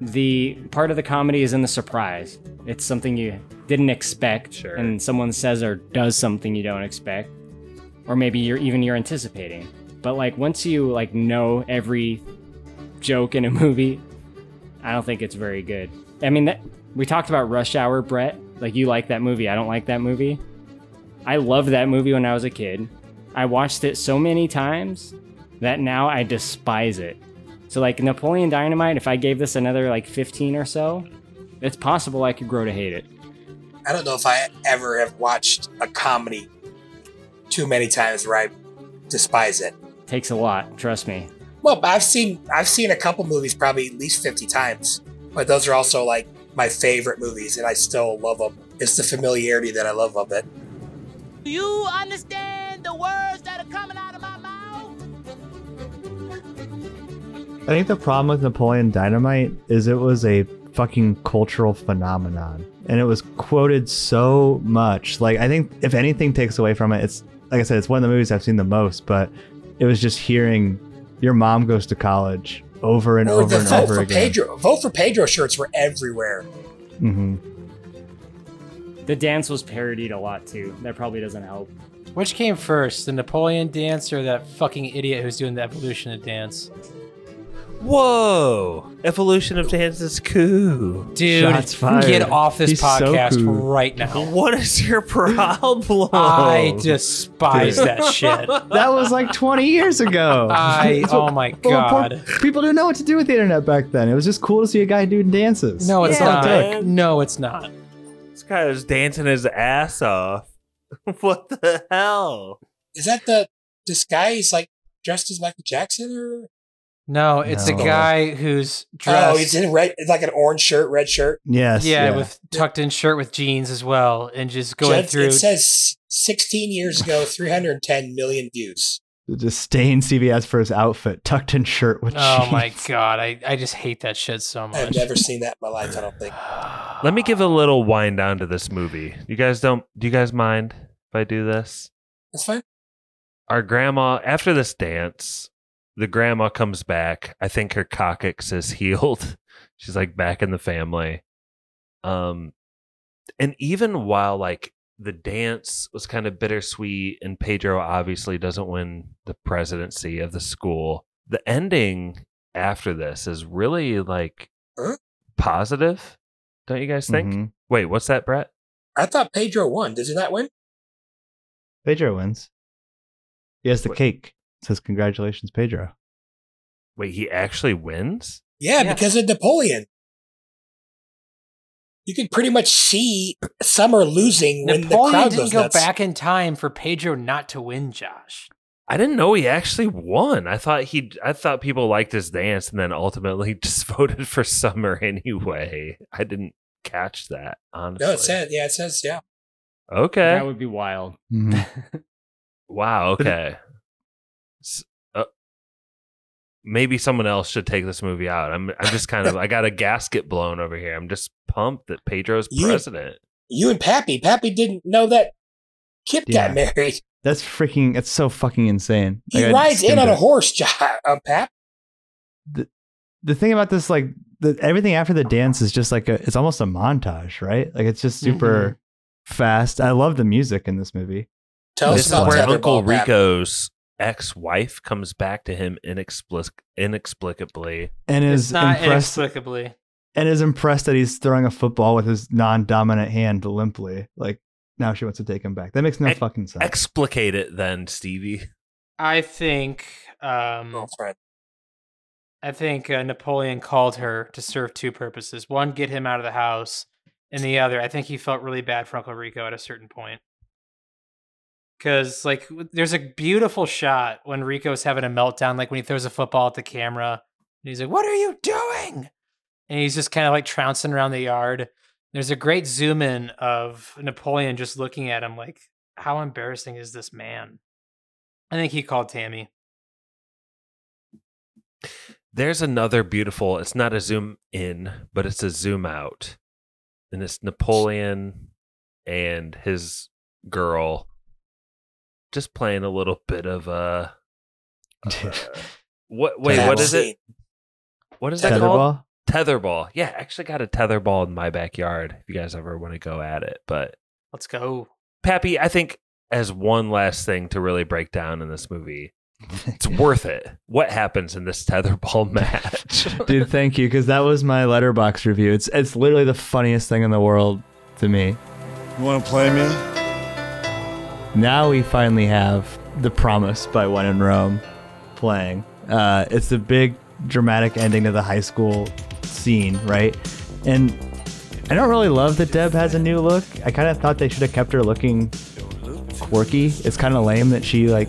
the part of the comedy is in the surprise. It's something you didn't expect, and someone says or does something you don't expect, or maybe you're even you're anticipating. But like once you like know every joke in a movie, I don't think it's very good. I mean, that, we talked about Rush Hour, Brett. Like you like that movie, I don't like that movie. I loved that movie when I was a kid. I watched it so many times that now I despise it. So like Napoleon Dynamite, if I gave this another like 15 or so, it's possible I could grow to hate it. I don't know if I ever have watched a comedy too many times where I despise it. Takes a lot, trust me. Well, I've seen I've seen a couple movies probably at least fifty times, but those are also like my favorite movies, and I still love them. It's the familiarity that I love of it. Do you understand the words that are coming out of my mouth? I think the problem with Napoleon Dynamite is it was a fucking cultural phenomenon. And it was quoted so much. Like I think if anything takes away from it, it's like I said, it's one of the movies I've seen the most, but it was just hearing your mom goes to college over and Or over the and vote over for again. Pedro, vote for Pedro shirts were everywhere. hmm The dance was parodied a lot too. That probably doesn't help. Which came first, the Napoleon dance or that fucking idiot who's doing the evolution of dance? Whoa! Evolution of dance is cool. Dude, get off this podcast right now. What is your problem? I despise that shit. That was like 20 years ago. I- oh my well, poor- God. people didn't know what to do with the internet back then. It was just cool to see a guy doing dances. No, it's That's all not. it took. No, it's not. This guy was dancing his ass off. what the hell? Is that the this guy? He's like dressed as Michael Jackson, or No, it's a guy who's oh, dressed. oh, he's in red, it's like an orange shirt, red shirt. Yes. yeah, with tucked in shirt with jeans as well, and just going Just- through. It says 16 years ago, 310 million views. The staying CVS for his outfit, tucked in shirt with oh my god, I, I just hate that shit so much. I've never seen that in my life. I don't think. Let me give a little wind down to this movie. You guys don't? Do you guys mind if I do this? That's fine. Our grandma, after this dance, the grandma comes back. I think her coccyx is healed. She's like back in the family. Um, and even while like the dance was kind of bittersweet, and Pedro obviously doesn't win the presidency of the school, the ending after this is really like positive. Don't you guys think? Mhm. Wait, what's that, Brett? I thought Pedro won. Did he not win? Pedro wins. He has the cake. It says congratulations, Pedro. Wait, he actually wins? Yeah, because of Napoleon. You could pretty much see Summer losing when the Napoleon crowd didn't goes go nuts. back in time for Pedro not to win, Josh. I didn't know he actually won. I thought he I thought people liked his dance and then ultimately just voted for Summer anyway. I didn't catch that. Honestly, No, it says yeah, it says yeah. okay. That would be wild. Mm-hmm. Wow. Okay. S- uh, maybe someone else should take this movie out. I'm. I'm just kind of. I got a gasket blown over here. I'm just pumped that Pedro's You- president. You and Pappy. Pappy didn't know that Kip Yeah. got married. That's freaking. That's so fucking insane. He Like, rides in skimmed on a horse, Jo- uh, Pap. the thing about this, like the everything after the dance is just like a, it's almost a montage, right? Like it's just super fast. I love the music in this movie. Tell this us is about where Uncle Pap. Rico's ex-wife comes back to him inexplic- inexplicably. And It's is not impressed inexplicably. and is impressed that he's throwing a football with his non-dominant hand limply. Like now she wants to take him back. That makes no Ex- fucking sense. Explicate it then, Stevie. I think um Girlfriend. I think uh, Napoleon called her to serve two purposes. One, get him out of the house, and the other, I think he felt really bad for Uncle Rico at a certain point. Because, like, there's a beautiful shot when Rico's having a meltdown, like when he throws a football at the camera, and he's like, What are you doing? And he's just kind of like trouncing around the yard. There's a great zoom in of Napoleon just looking at him, like, How embarrassing is this man? I think he called Tammy. There's another beautiful. It's not a zoom in, but it's a zoom out, and it's Napoleon and his girl just playing a little bit of uh, uh what? Wait, what is it? What is that called? Tetherball? Tetherball. Yeah, I actually got a tetherball in my backyard. If you guys ever want to go at it, but Let's go. Pappy, I think as one last thing to really break down in this movie, it's worth it. What happens in this tetherball match? Dude, thank you because that was my Letterboxd review. It's it's literally the funniest thing in the world to me. You want to play me? Now we finally have The Promise by When in Rome playing. Uh, it's the big dramatic ending to the high school scene, right? And I don't really love that Deb has a new look. I kind of thought they should have kept her looking quirky. It's kind of lame that she like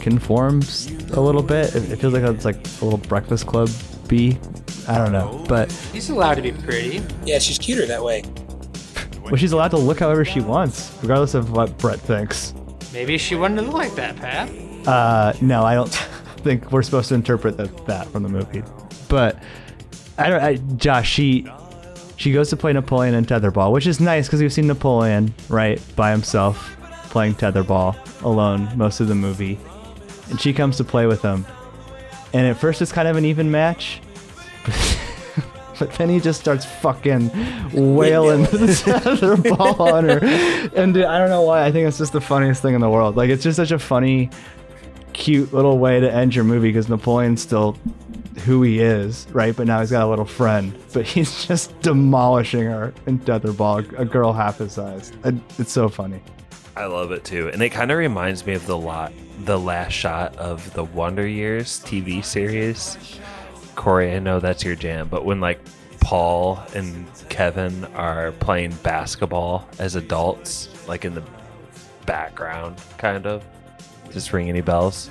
conforms a little bit. It, it feels like it's like a little Breakfast Club B. I don't know, but She's allowed to be pretty. Yeah, she's cuter that way. Well, she's allowed to look however she wants, regardless of what Brett thinks. Maybe she wanted to look like that, Pat. Uh, no, I don't think we're supposed to interpret that, that from the movie. But I don't. I, Josh, she she goes to play Napoleon in tetherball, which is nice because we've seen Napoleon right by himself playing tetherball alone most of the movie, and she comes to play with him. And at first, it's kind of an even match. But then he just starts fucking wailing the tetherball on her. And dude, I don't know why. I think it's just the funniest thing in the world. Like, it's just such a funny, cute little way to end your movie because Napoleon's still who he is, right? But now he's got a little friend. But he's just demolishing her in tetherball, a girl half his size. It's so funny. I love it too, and it kind of reminds me of the lot, the last shot of the Wonder Years TV series. Corey, I know that's your jam, but when like Paul and Kevin are playing basketball as adults, like in the background, kind of. Just ring any bells?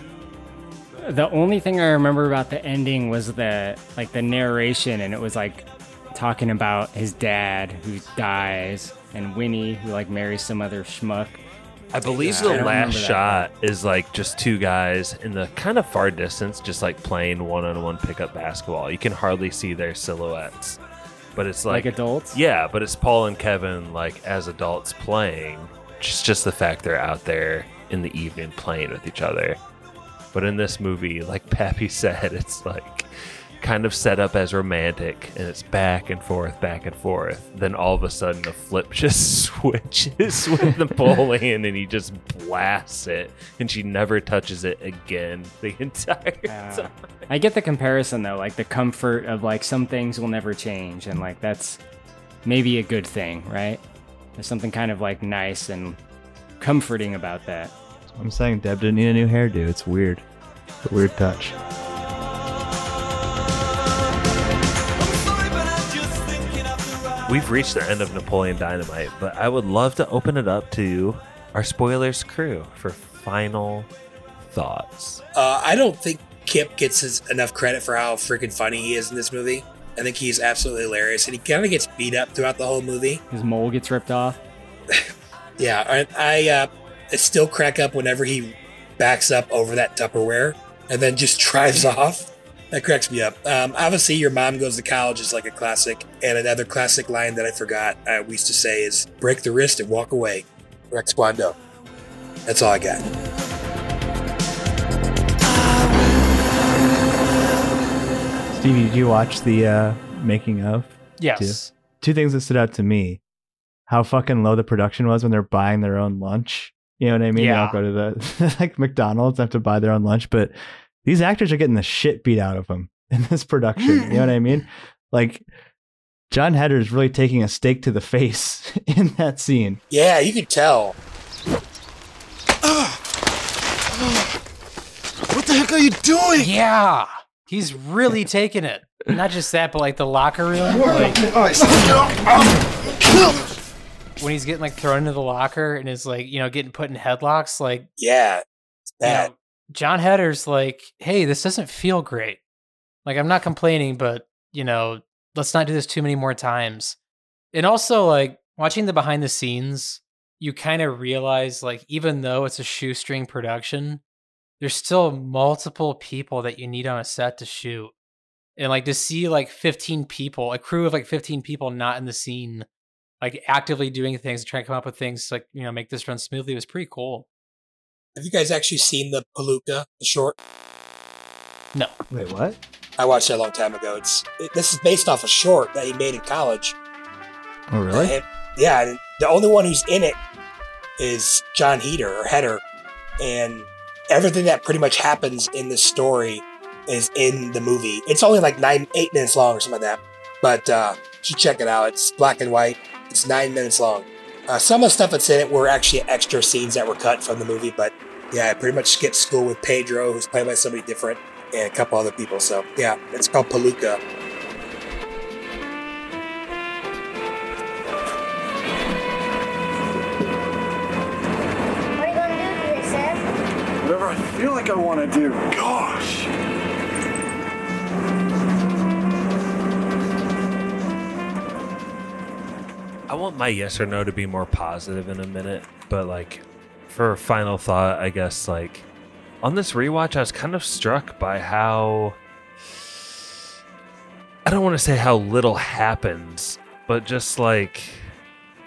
The only thing I remember about the ending was the like the narration, and it was like talking about his dad who dies and Winnie who like marries some other schmuck. I believe I the don't last shot is like just two guys in the kind of far distance, just like playing one on one pickup basketball. You can hardly see their silhouettes. But it's like, Like adults? Yeah, but it's Paul and Kevin like as adults playing. Just just the fact they're out there in the evening playing with each other. But in this movie, like Pappy said, it's like kind of set up as romantic and it's back and forth, back and forth. Then all of a sudden the flip just switches with Napoleon and he just blasts it and she never touches it again the entire uh, time. I get the comparison though, like the comfort of like some things will never change, and like that's maybe a good thing, right? There's something kind of like nice and comforting about that. I'm saying Deb didn't need a new hairdo. It's weird. It's a weird touch. We've reached the end of Napoleon Dynamite, but I would love to open it up to our spoilers crew for final thoughts. Uh, I don't think Kip gets his, enough credit for how freaking funny he is in this movie. I think he's absolutely hilarious, and he kind of gets beat up throughout the whole movie. His mole gets ripped off. Yeah, I, I, uh, I still crack up whenever he backs up over that Tupperware and then just drives off. That cracks me up. Um, obviously, your mom goes to college is like a classic, and another classic line that I forgot uh, we used to say is "break the wrist and walk away." Rex Kwon Do. That's all I got. Stevie, did you watch the uh, making of? Yes. Two? Two things that stood out to me: how fucking low the production was when they're buying their own lunch. You know what I mean? They all go to the like McDonald's and have to buy their own lunch, but these actors are getting the shit beat out of them in this production. you know what I mean? Like John Heder is really taking a stake to the face in that scene. Yeah, you could tell. What the heck are you doing? Yeah. He's really taking it. Not just that, but like the locker room. Like, um, when he's getting like thrown into the locker and is like, you know, getting put in headlocks, like Yeah, That. you know, John Heder's like, hey, this doesn't feel great. Like, I'm not complaining, but, you know, let's not do this too many more times. And also, like, watching the behind the scenes, you kind of realize, like, even though it's a shoestring production, there's still multiple people that you need on a set to shoot. And, like, to see, like, 15 people, a crew of, like, 15 people not in the scene, like, actively doing things trying to come up with things, to, like, you know, make this run smoothly was pretty cool. Have you guys actually seen the Peluca, the short? No. Wait, what? I watched it a long time ago. It's it, this is based off a short that he made in college. Oh, really? And- yeah, and the only one who's in it is John Heater or Heder, and everything that pretty much happens in this story is in the movie. It's only like nine, eight minutes long or something like that. But uh, you should check it out. It's black and white. It's nine minutes long. Uh, some of the stuff that's in it were actually extra scenes that were cut from the movie, but yeah, I pretty much skipped school with Pedro, who's played by somebody different, and a couple other people. So yeah, it's called Peluca. What are you gonna do today, Seth? Whatever I feel like I want to do. Gosh. I want my yes or no to be more positive in a minute, but like for a final thought, I guess like on this rewatch, I was kind of struck by how I don't want to say how little happens, but just like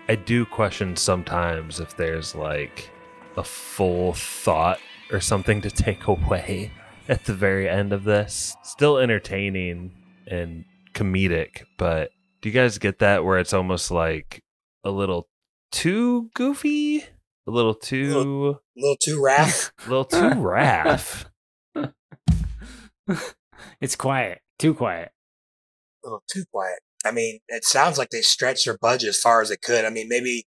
I do question sometimes if there's like a full thought or something to take away at the very end of this. Still entertaining and comedic, but do you guys get that where it's almost like a little too goofy? A little too A little too raff. a little too raff. It's quiet. Too quiet. a little too quiet. I mean, it sounds like they stretched their budget as far as they could. I mean, maybe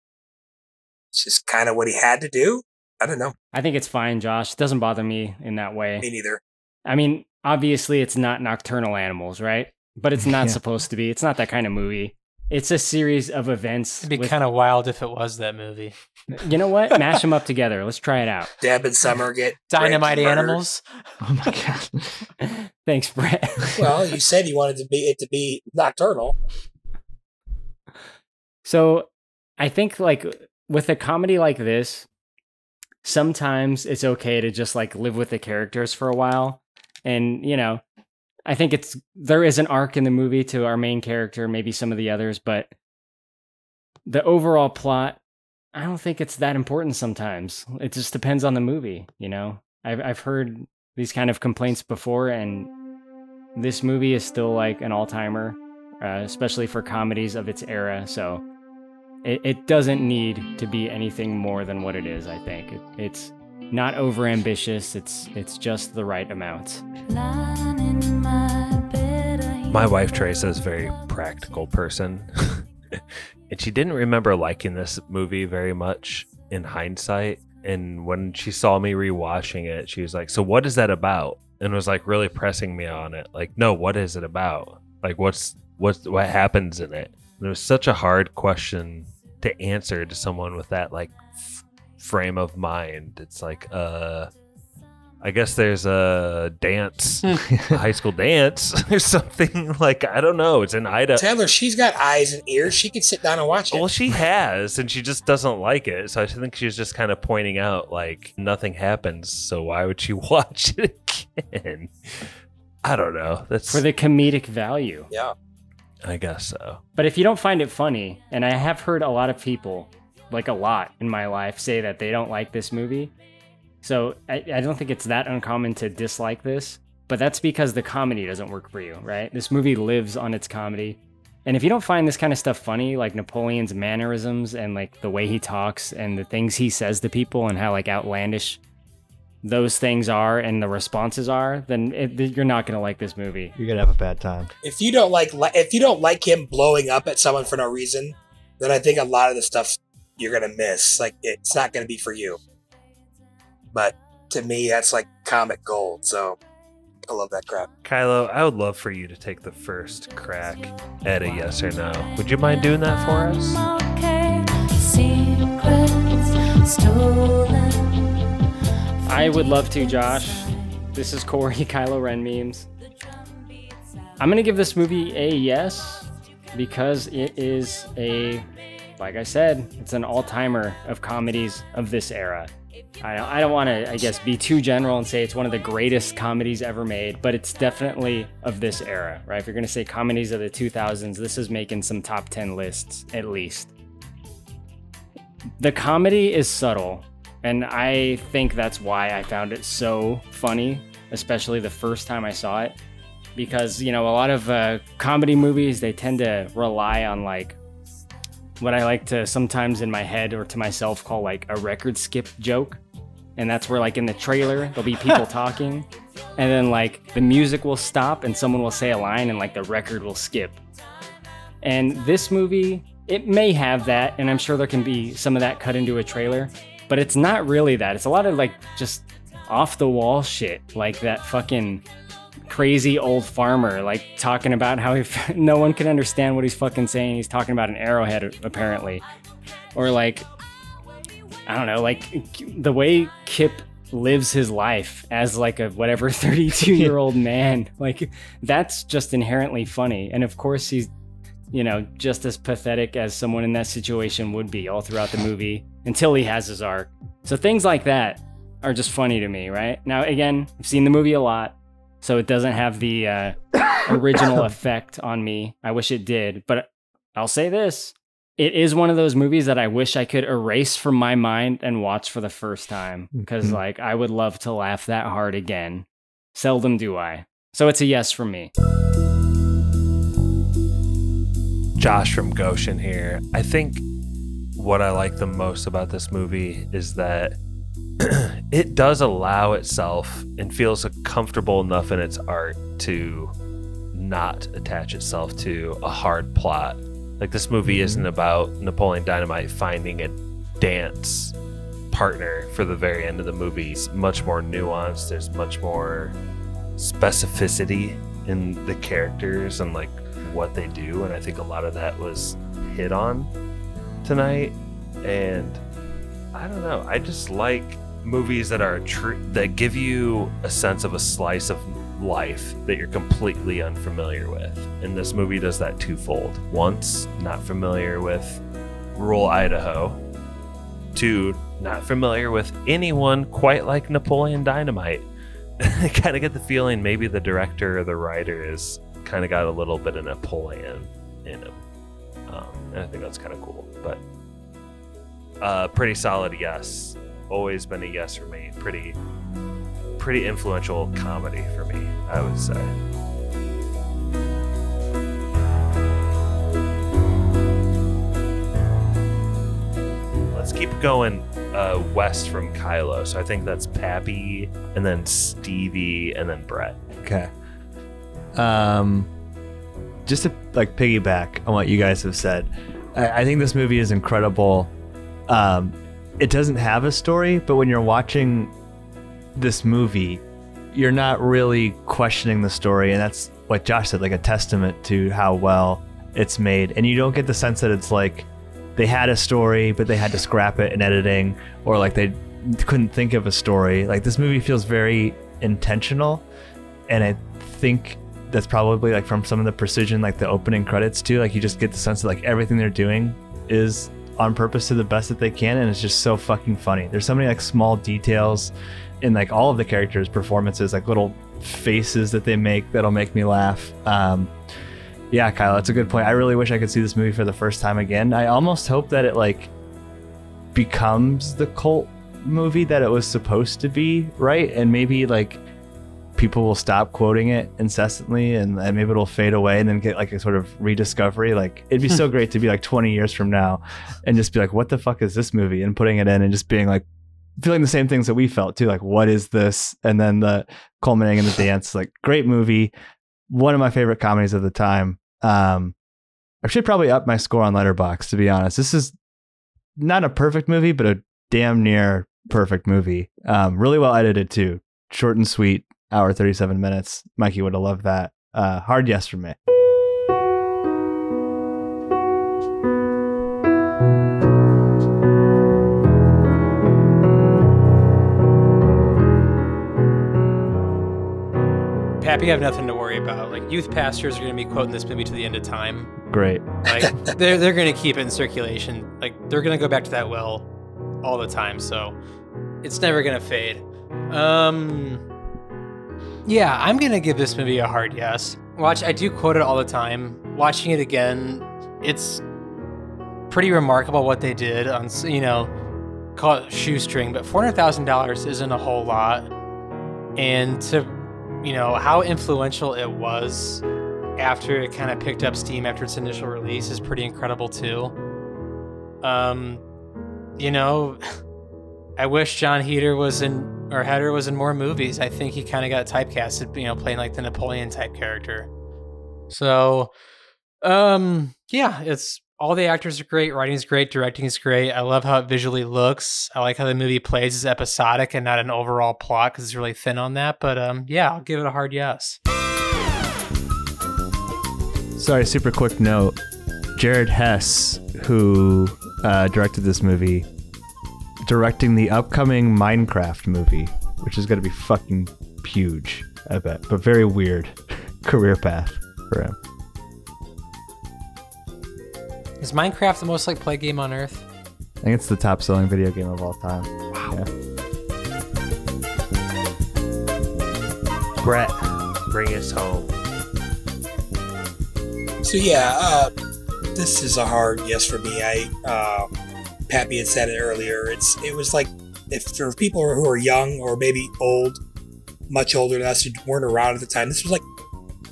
it's just kind of what he had to do. I don't know. I think it's fine, Josh. It doesn't bother me in that way. Me neither. I mean, obviously it's not nocturnal animals, right? But it's not Yeah. supposed to be. It's not that kind of movie. It's a series of events. It'd be with- kind of wild if it was that movie. You know what? Mash them up together. Let's try it out. Deb and Summer get Dynamite raped and murdered. animals. Oh my god. Thanks, Brett. Well, you said you wanted to be it to be nocturnal. So I think like with a comedy like this, sometimes it's okay to just like live with the characters for a while. And, you know, I think it's there is an arc in the movie to our main character, maybe some of the others, but the overall plot, I don't think it's that important sometimes. It just depends on the movie, you know. I've I've heard these kind of complaints before and this movie is still like an all-timer, uh, especially for comedies of its era, so it, it doesn't need to be anything more than what it is i think it, it's not over ambitious it's it's just the right amount My wife Teresa is a very practical person. and she didn't remember liking this movie very much in hindsight. And when she saw me rewatching it, she was like, So what is that about? And was like really pressing me on it. Like, no, what is it about? Like what's what's what happens in it? And it was such a hard question to answer to someone with that like f- frame of mind. It's like, uh I guess there's a dance, a high school dance or something. Like I don't know. It's in Idaho. Taylor, she's got eyes and ears. She could sit down and watch it. Well, she has, and she just doesn't like it. So I think she's just kind of pointing out like nothing happens. So why would she watch it again? I don't know. That's for the comedic value. Yeah. I guess so. But if you don't find it funny, and I have heard a lot of people, like a lot in my life, say that they don't like this movie. So I, I don't think it's that uncommon to dislike this, but that's because the comedy doesn't work for you, right? This movie lives on its comedy. And if you don't find this kind of stuff funny, like Napoleon's mannerisms and like the way he talks and the things he says to people and how like outlandish those things are and the responses are, then it, you're not going to like this movie. You're gonna have a bad time. If you don't like, li- if you don't like him blowing up at someone for no reason, then I think a lot of the stuff you're gonna miss. Like it's not gonna be for you. But to me, that's like comic gold. So I love that crap. Kylo, I would love for you to take the first crack at a yes or no. Would you mind doing that for us? I would love to, Josh. This is Corey, Kylo Ren memes. I'm gonna give this movie a yes because it is a, like I said, it's an all-timer of comedies of this era. I, I don't want to, I guess, be too general and say it's one of the greatest comedies ever made, but it's definitely of this era, right? If you're gonna say comedies of the 2000s, this is making some top 10 lists at least. The comedy is subtle, and I think that's why I found it so funny, especially the first time I saw it. Because, you know, a lot of uh, comedy movies, they tend to rely on like what I like to sometimes in my head or to myself call like a record skip joke. And that's where, like, in the trailer, there'll be people talking, and then, like, the music will stop and someone will say a line, and, like, the record will skip. And this movie, it may have that, and I'm sure there can be some of that cut into a trailer, but it's not really that. It's a lot of like just off the wall shit, like that fucking crazy old farmer, like talking about how if no one can understand what he's fucking saying. He's talking about an arrowhead, apparently, or like I don't know, like the way Kip lives his life as like a whatever 32 year old man like that's just inherently funny and of course he's you know, just as pathetic as someone in that situation would be all throughout the movie until he has his arc. So things like that are just funny to me, right? Now, again, I've seen the movie a lot, so it doesn't have the uh, original effect on me. I wish it did, but I'll say this. It is one of those movies that I wish I could erase from my mind and watch for the first time because, Mhm. like, I would love to laugh that hard again. Seldom do I. So it's a yes from me. Josh from Goshen here. I think what I like the most about this movie is that it does allow itself and feels comfortable enough in its art to not attach itself to a hard plot. Like this movie mm-hmm. isn't about Napoleon Dynamite finding a dance partner for the very end of the movie. It's much more nuanced. There's much more specificity in the characters and like what they do and i think a lot of that was hit on tonight and i don't know i just like movies that are true that give you a sense of a slice of life that you're completely unfamiliar with and this movie does that twofold once not familiar with rural idaho two not familiar with anyone quite like napoleon dynamite I kind of get the feeling maybe the director or the writer is kind of got a little bit of Napoleon in him. Um, and I think that's kind of cool. But uh, pretty solid yes. Always been a yes for me. Pretty, pretty influential comedy for me, I would say. Let's keep going uh, west from Kylo. So I think that's Pappy, and then Stevie, and then Brett. Okay. Um, just to like piggyback on what you guys have said, I, I think this movie is incredible. Um, it doesn't have a story, but when you're watching this movie, you're not really questioning the story, and that's what Josh said, like a testament to how well it's made. And you don't get the sense that it's like they had a story, but they had to scrap it in editing, or like they couldn't think of a story. Like this movie feels very intentional, and I think that's probably like from some of the precision, like the opening credits too. Like you just get the sense that like everything they're doing is on purpose to the best that they can, and it's just so fucking funny. There's so many like small details in like all of the characters' performances, like little faces that they make that'll make me laugh. Um, yeah, Kyle, that's a good point. I really wish I could see this movie for the first time again. I almost hope that it like becomes the cult movie that it was supposed to be, right? And maybe like people will stop quoting it incessantly and, maybe it'll fade away and then get like a sort of rediscovery. Like it'd be so great to be like 20 years from now and just be like, what the fuck is this movie? And putting it in and just being like, feeling the same things that we felt too. Like, what is this? And then the culminating in the dance, like great movie. One of my favorite comedies of the time. Um, I should probably up my score on Letterboxd to be honest. This is not a perfect movie, but a damn near perfect movie. Um, really well edited too. Short and sweet, hour 37 minutes. Mikey would have loved that. Uh, hard yes for me. Pappy, have nothing to worry about. Like youth pastors are going to be quoting this movie to the end of time. Great. Like they're they're going to keep it in circulation. Like they're going to go back to that well all the time. So it's never going to fade. Um, yeah, I'm to give this movie a hard yes. Watch, I do quote it all the time. Watching it again, it's pretty remarkable what they did on you know call it shoestring, but four hundred thousand dollars isn't a whole lot, and to you know how influential it was after it kind of picked up steam after its initial release is pretty incredible too. Um, you know, I wish John Heater was in or Heder was in more movies. I think he kind of got typecasted, you know, playing like the Napoleon type character. So, um, yeah, it's all the actors are great, writing's great, directing is great. I love how it visually looks. I like how the movie plays as episodic and not an overall plot because it's really thin on that. But um, yeah, I'll give it a hard yes. Sorry, super quick note. Jared Hess, who uh, directed this movie, directing the upcoming Minecraft movie, which is going to be fucking huge, I bet, but very weird career path for him. Is Minecraft the most like play game on Earth? I think it's the top selling video game of all time. Wow. Brett, bring us home. So yeah, uh, this is a hard yes for me. I uh, Pappy had said it earlier. It's it was like if for people who are young or maybe old, much older than us who weren't around at the time, this was like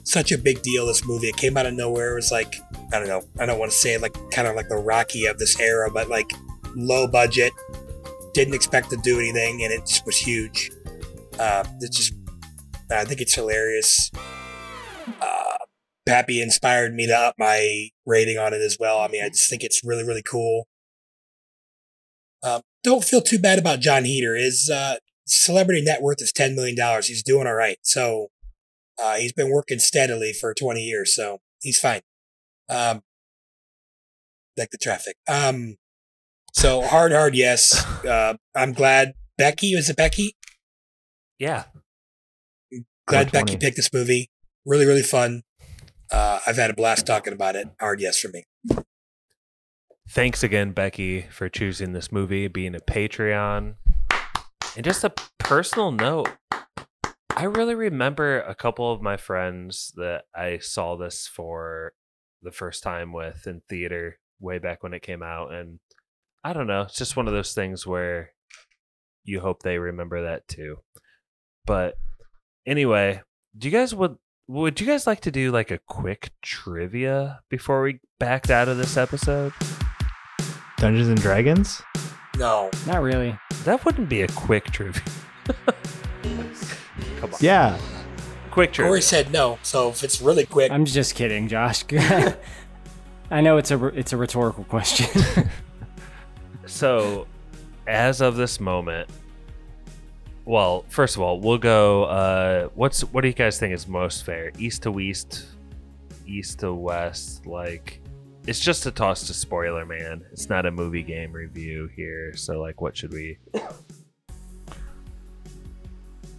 such a big deal. This movie, it came out of nowhere. It was like I don't know. I don't want to say like kind of like the Rocky of this era, but like low budget. Didn't expect to do anything, and it just was huge. Uh, just I think it's hilarious. Uh, Pappy inspired me to up my rating on it as well. I mean, I just think it's really, really cool. Um, don't feel too bad about John Heder. His uh, celebrity net worth is $10 million. He's doing all right. So uh, he's been working steadily for 20 years. So he's fine. Um, like the traffic. Um, so hard, hard, yes. Uh, I'm glad Becky, was it Becky? Yeah. Glad Becky picked this movie. Really, really fun. Uh, I've had a blast talking about it. Hard yes for me. Thanks again, Becky, for choosing this movie, being a Patreon. And just a personal note, I really remember a couple of my friends that I saw this for the first time with in theater way back when it came out. And I don't know, it's just one of those things where you hope they remember that too. But anyway, do you guys would would you guys like to do like a quick trivia before we backed out of this episode? Dungeons and Dragons? No. Not really. That wouldn't be a quick trivia. Come on. Yeah. Quick trivia. Corey said no, so if it's really quick, I'm just kidding, Josh. I know it's a it's a rhetorical question. So, as of this moment, well, first of all, we'll go. Uh, what's what do you guys think is most fair? East to west, east to west. Like, it's just a toss to spoiler, man. It's not a movie game review here. So, like, what should we?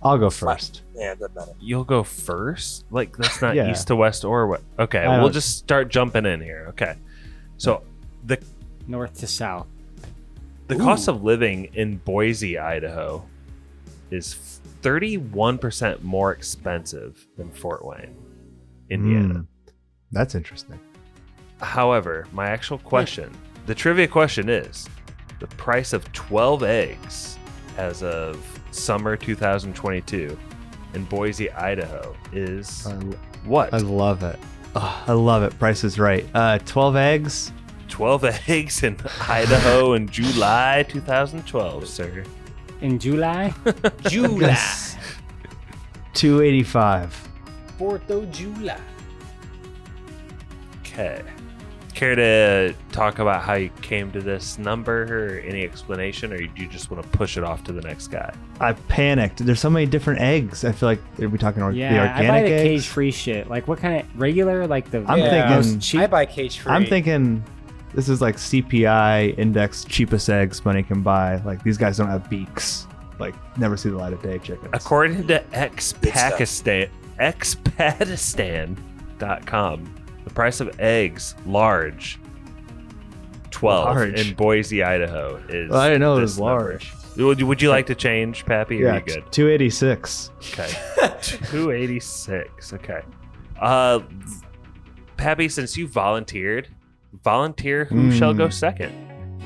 I'll go first. Yeah, doesn't matter. You'll go first? Like that's not Yeah. east to west or what? Okay, I we'll don't- just start jumping in here. Okay. So the North to south. the cost of living in Boise, Idaho is 31% more expensive than Fort Wayne, Indiana. Mm, that's interesting. However, my actual question, the trivia question is the price of 12 eggs as of summer 2022 in Boise, Idaho is what? I love it. Ugh, I love it. Price is right. Uh, 12 eggs. 12 eggs in Idaho in July 2012, sir. In July? July. 285. Fourth of July. Okay. Care to talk about how you came to this number or any explanation, or do you just want to push it off to the next guy? I panicked. There's so many different eggs. I feel like are we talking or- the Yeah, I buy organic the eggs? cage free shit. Like what kind of regular? Like the I'm yeah. thinking- most cheap. I buy cage free. I'm thinking this is like CPI index cheapest eggs money can buy. Like these guys don't have beaks. Like never see the light of day chickens. According to Expatistan, expatistan.com, the price of eggs, large, 12 Large. in Boise, Idaho, is. Well, I didn't know it this was number. large. Would, would you like to change, Pappy? Or yeah, are you good? 286. Okay. 286. Okay. Uh Pappy, since you volunteered, volunteer who shall go Hmm. second.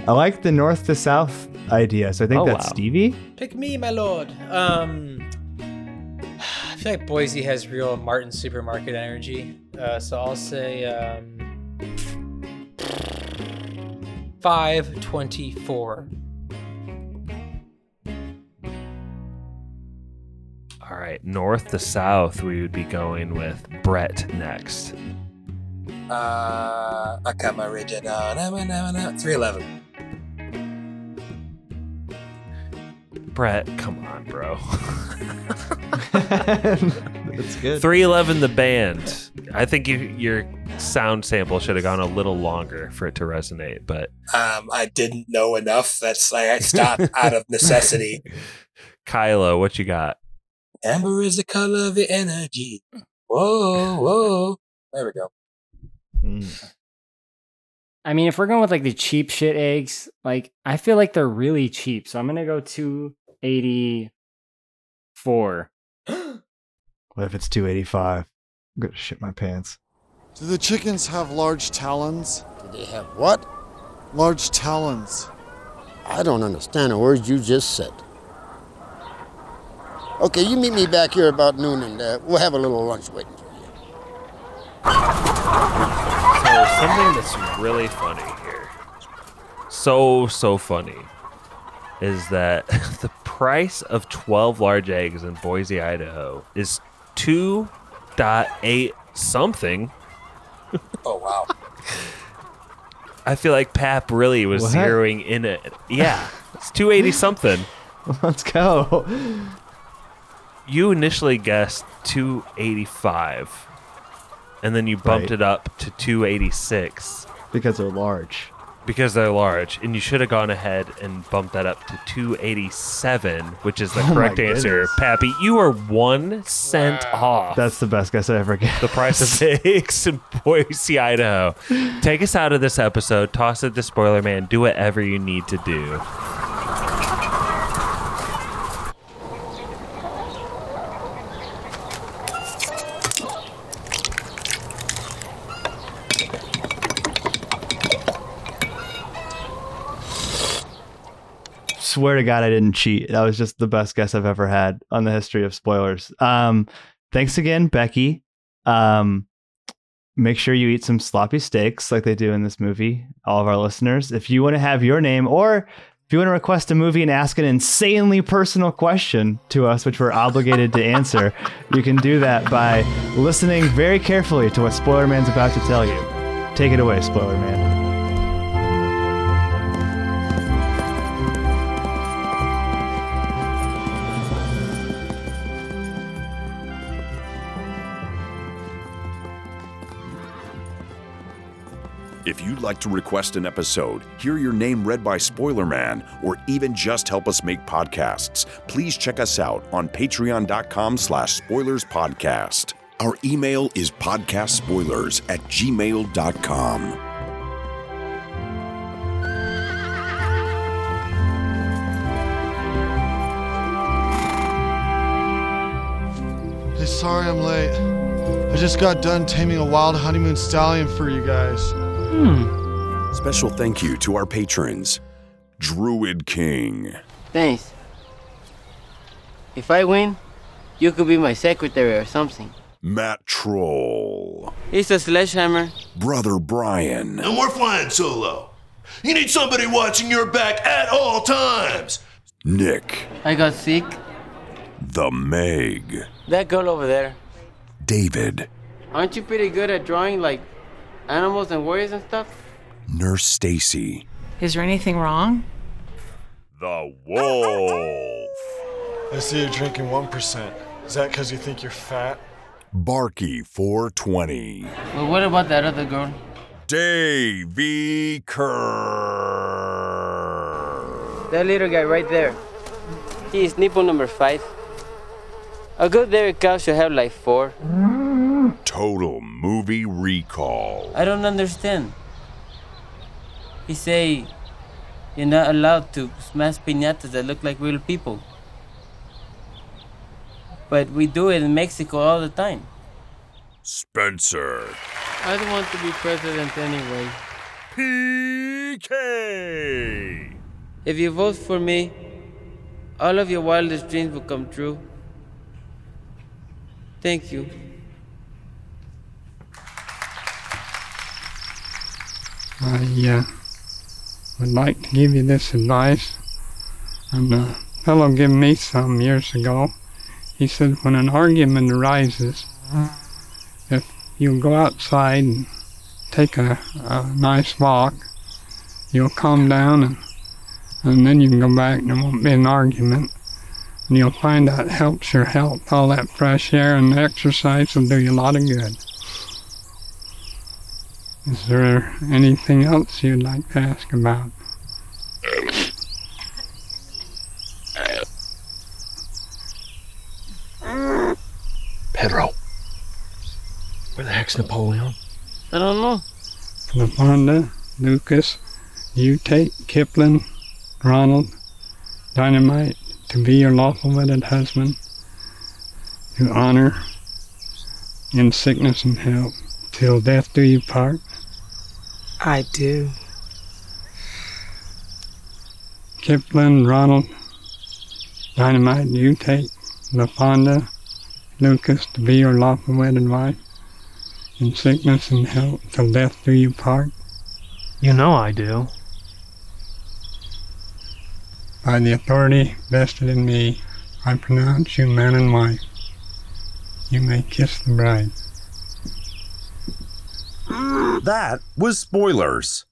I like the north to south idea. So I think Oh, that's wow. Stevie. Pick me, my lord. Um, I feel like Boise has real Martin supermarket energy. Uh, so I'll say um, five twenty-four. All right, north to south, we would be going with Brett next. Uh, I got my rigid. Uh, na, na, na, na, 311. Brett, come on, bro. That's good. 311 the band. I think you, your sound sample should have gone a little longer for it to resonate, but Um, I didn't know enough. That's like I stopped out of necessity. Kylo, what you got? Amber is the color of the energy. Whoa, whoa. There we go. I mean, if we're going with like the cheap shit eggs, like I feel like they're really cheap. So I'm gonna go two eighty four. What if it's 285? I'm gonna shit my pants. Do the chickens have large talons? Do they have what? Large talons. I don't understand the words you just said. Okay, you meet me back here about noon and uh, we'll have a little lunch waiting for you. So something that's really funny here, so so funny, is that the price of 12 large eggs in Boise, Idaho, is 2.8 something. Oh wow. I feel like Pap really was What? zeroing in it. Yeah, it's 280 something. Let's go. You initially guessed 285, and then you bumped Right. it up to 286. Because they're large. Because they're large, and you should have gone ahead and bumped that up to 287, which is the Oh correct answer. Pappy, you are one cent off That's the best guess I ever get. the price of eggs in Boise, Idaho. Take us out of this episode, toss it to Spoiler Man, do whatever you need to do. Swear to God, I didn't cheat. That was just the best guess I've ever had on the history of spoilers. Um, thanks again, Becky. Um, make sure you eat some sloppy steaks like they do in this movie. All of our listeners, if you want to have your name or if you want to request a movie and ask an insanely personal question to us, which we're obligated to answer, you can do that by listening very carefully to what Spoiler Man's about to tell you. Take it away, Spoiler Man. If you'd like to request an episode, hear your name read by Spoiler Man, or even just help us make podcasts, please check us out on patreon.com slash spoilers podcast. Our email is podcastspoilers at gmail.com. Hey, sorry I'm late. I just got done taming a wild honeymoon stallion for you guys. Hmm. Special thank you to our patrons Druid King, Thanks. If I win, you could be my secretary or something. Matt Troll, It's a sledgehammer. Brother Brian, And we're flying solo. You need somebody watching your back at all times. Nick, I got sick. The Meg, That girl over there. David, Aren't you pretty good at drawing like animals and warriors and stuff? Nurse Stacy, Is there anything wrong? The Wolf, I see you're drinking 1%. Is that because you think you're fat? Barky 420, Well, what about that other girl? Davy Kerr, That little guy right there. He is nipple number five. A good dairy cow should have like four. Total Movie Recall, I don't understand. He say you're not allowed to smash piñatas that look like real people. But we do it in Mexico all the time. Spencer, I don't want to be president anyway. PK. If you vote for me, all of your wildest dreams will come true. Thank you. I uh, would like to give you this advice. And a fellow gave me some years ago. He said, when an argument arises, if you go outside and take a, a nice walk, you'll calm down and, and then you can go back and there won't be an argument. And you'll find that helps your health. All that fresh air and exercise will do you a lot of good. Is there anything else you'd like to ask about? Pedro. Where the heck's Napoleon? I don't know. LaFawnduh, Lucas, you take Kipland, Ronald, Dynamite to be your lawful wedded husband, to honor in sickness and health, till death do you part. I do. Kipland, Ronald, Dynamite, you take LaFawnduh, Lucas to be your lawful wedded wife, in sickness and health, till death do you part. You know I do. By the authority vested in me, I pronounce you man and wife. You may kiss the bride. That was spoilers.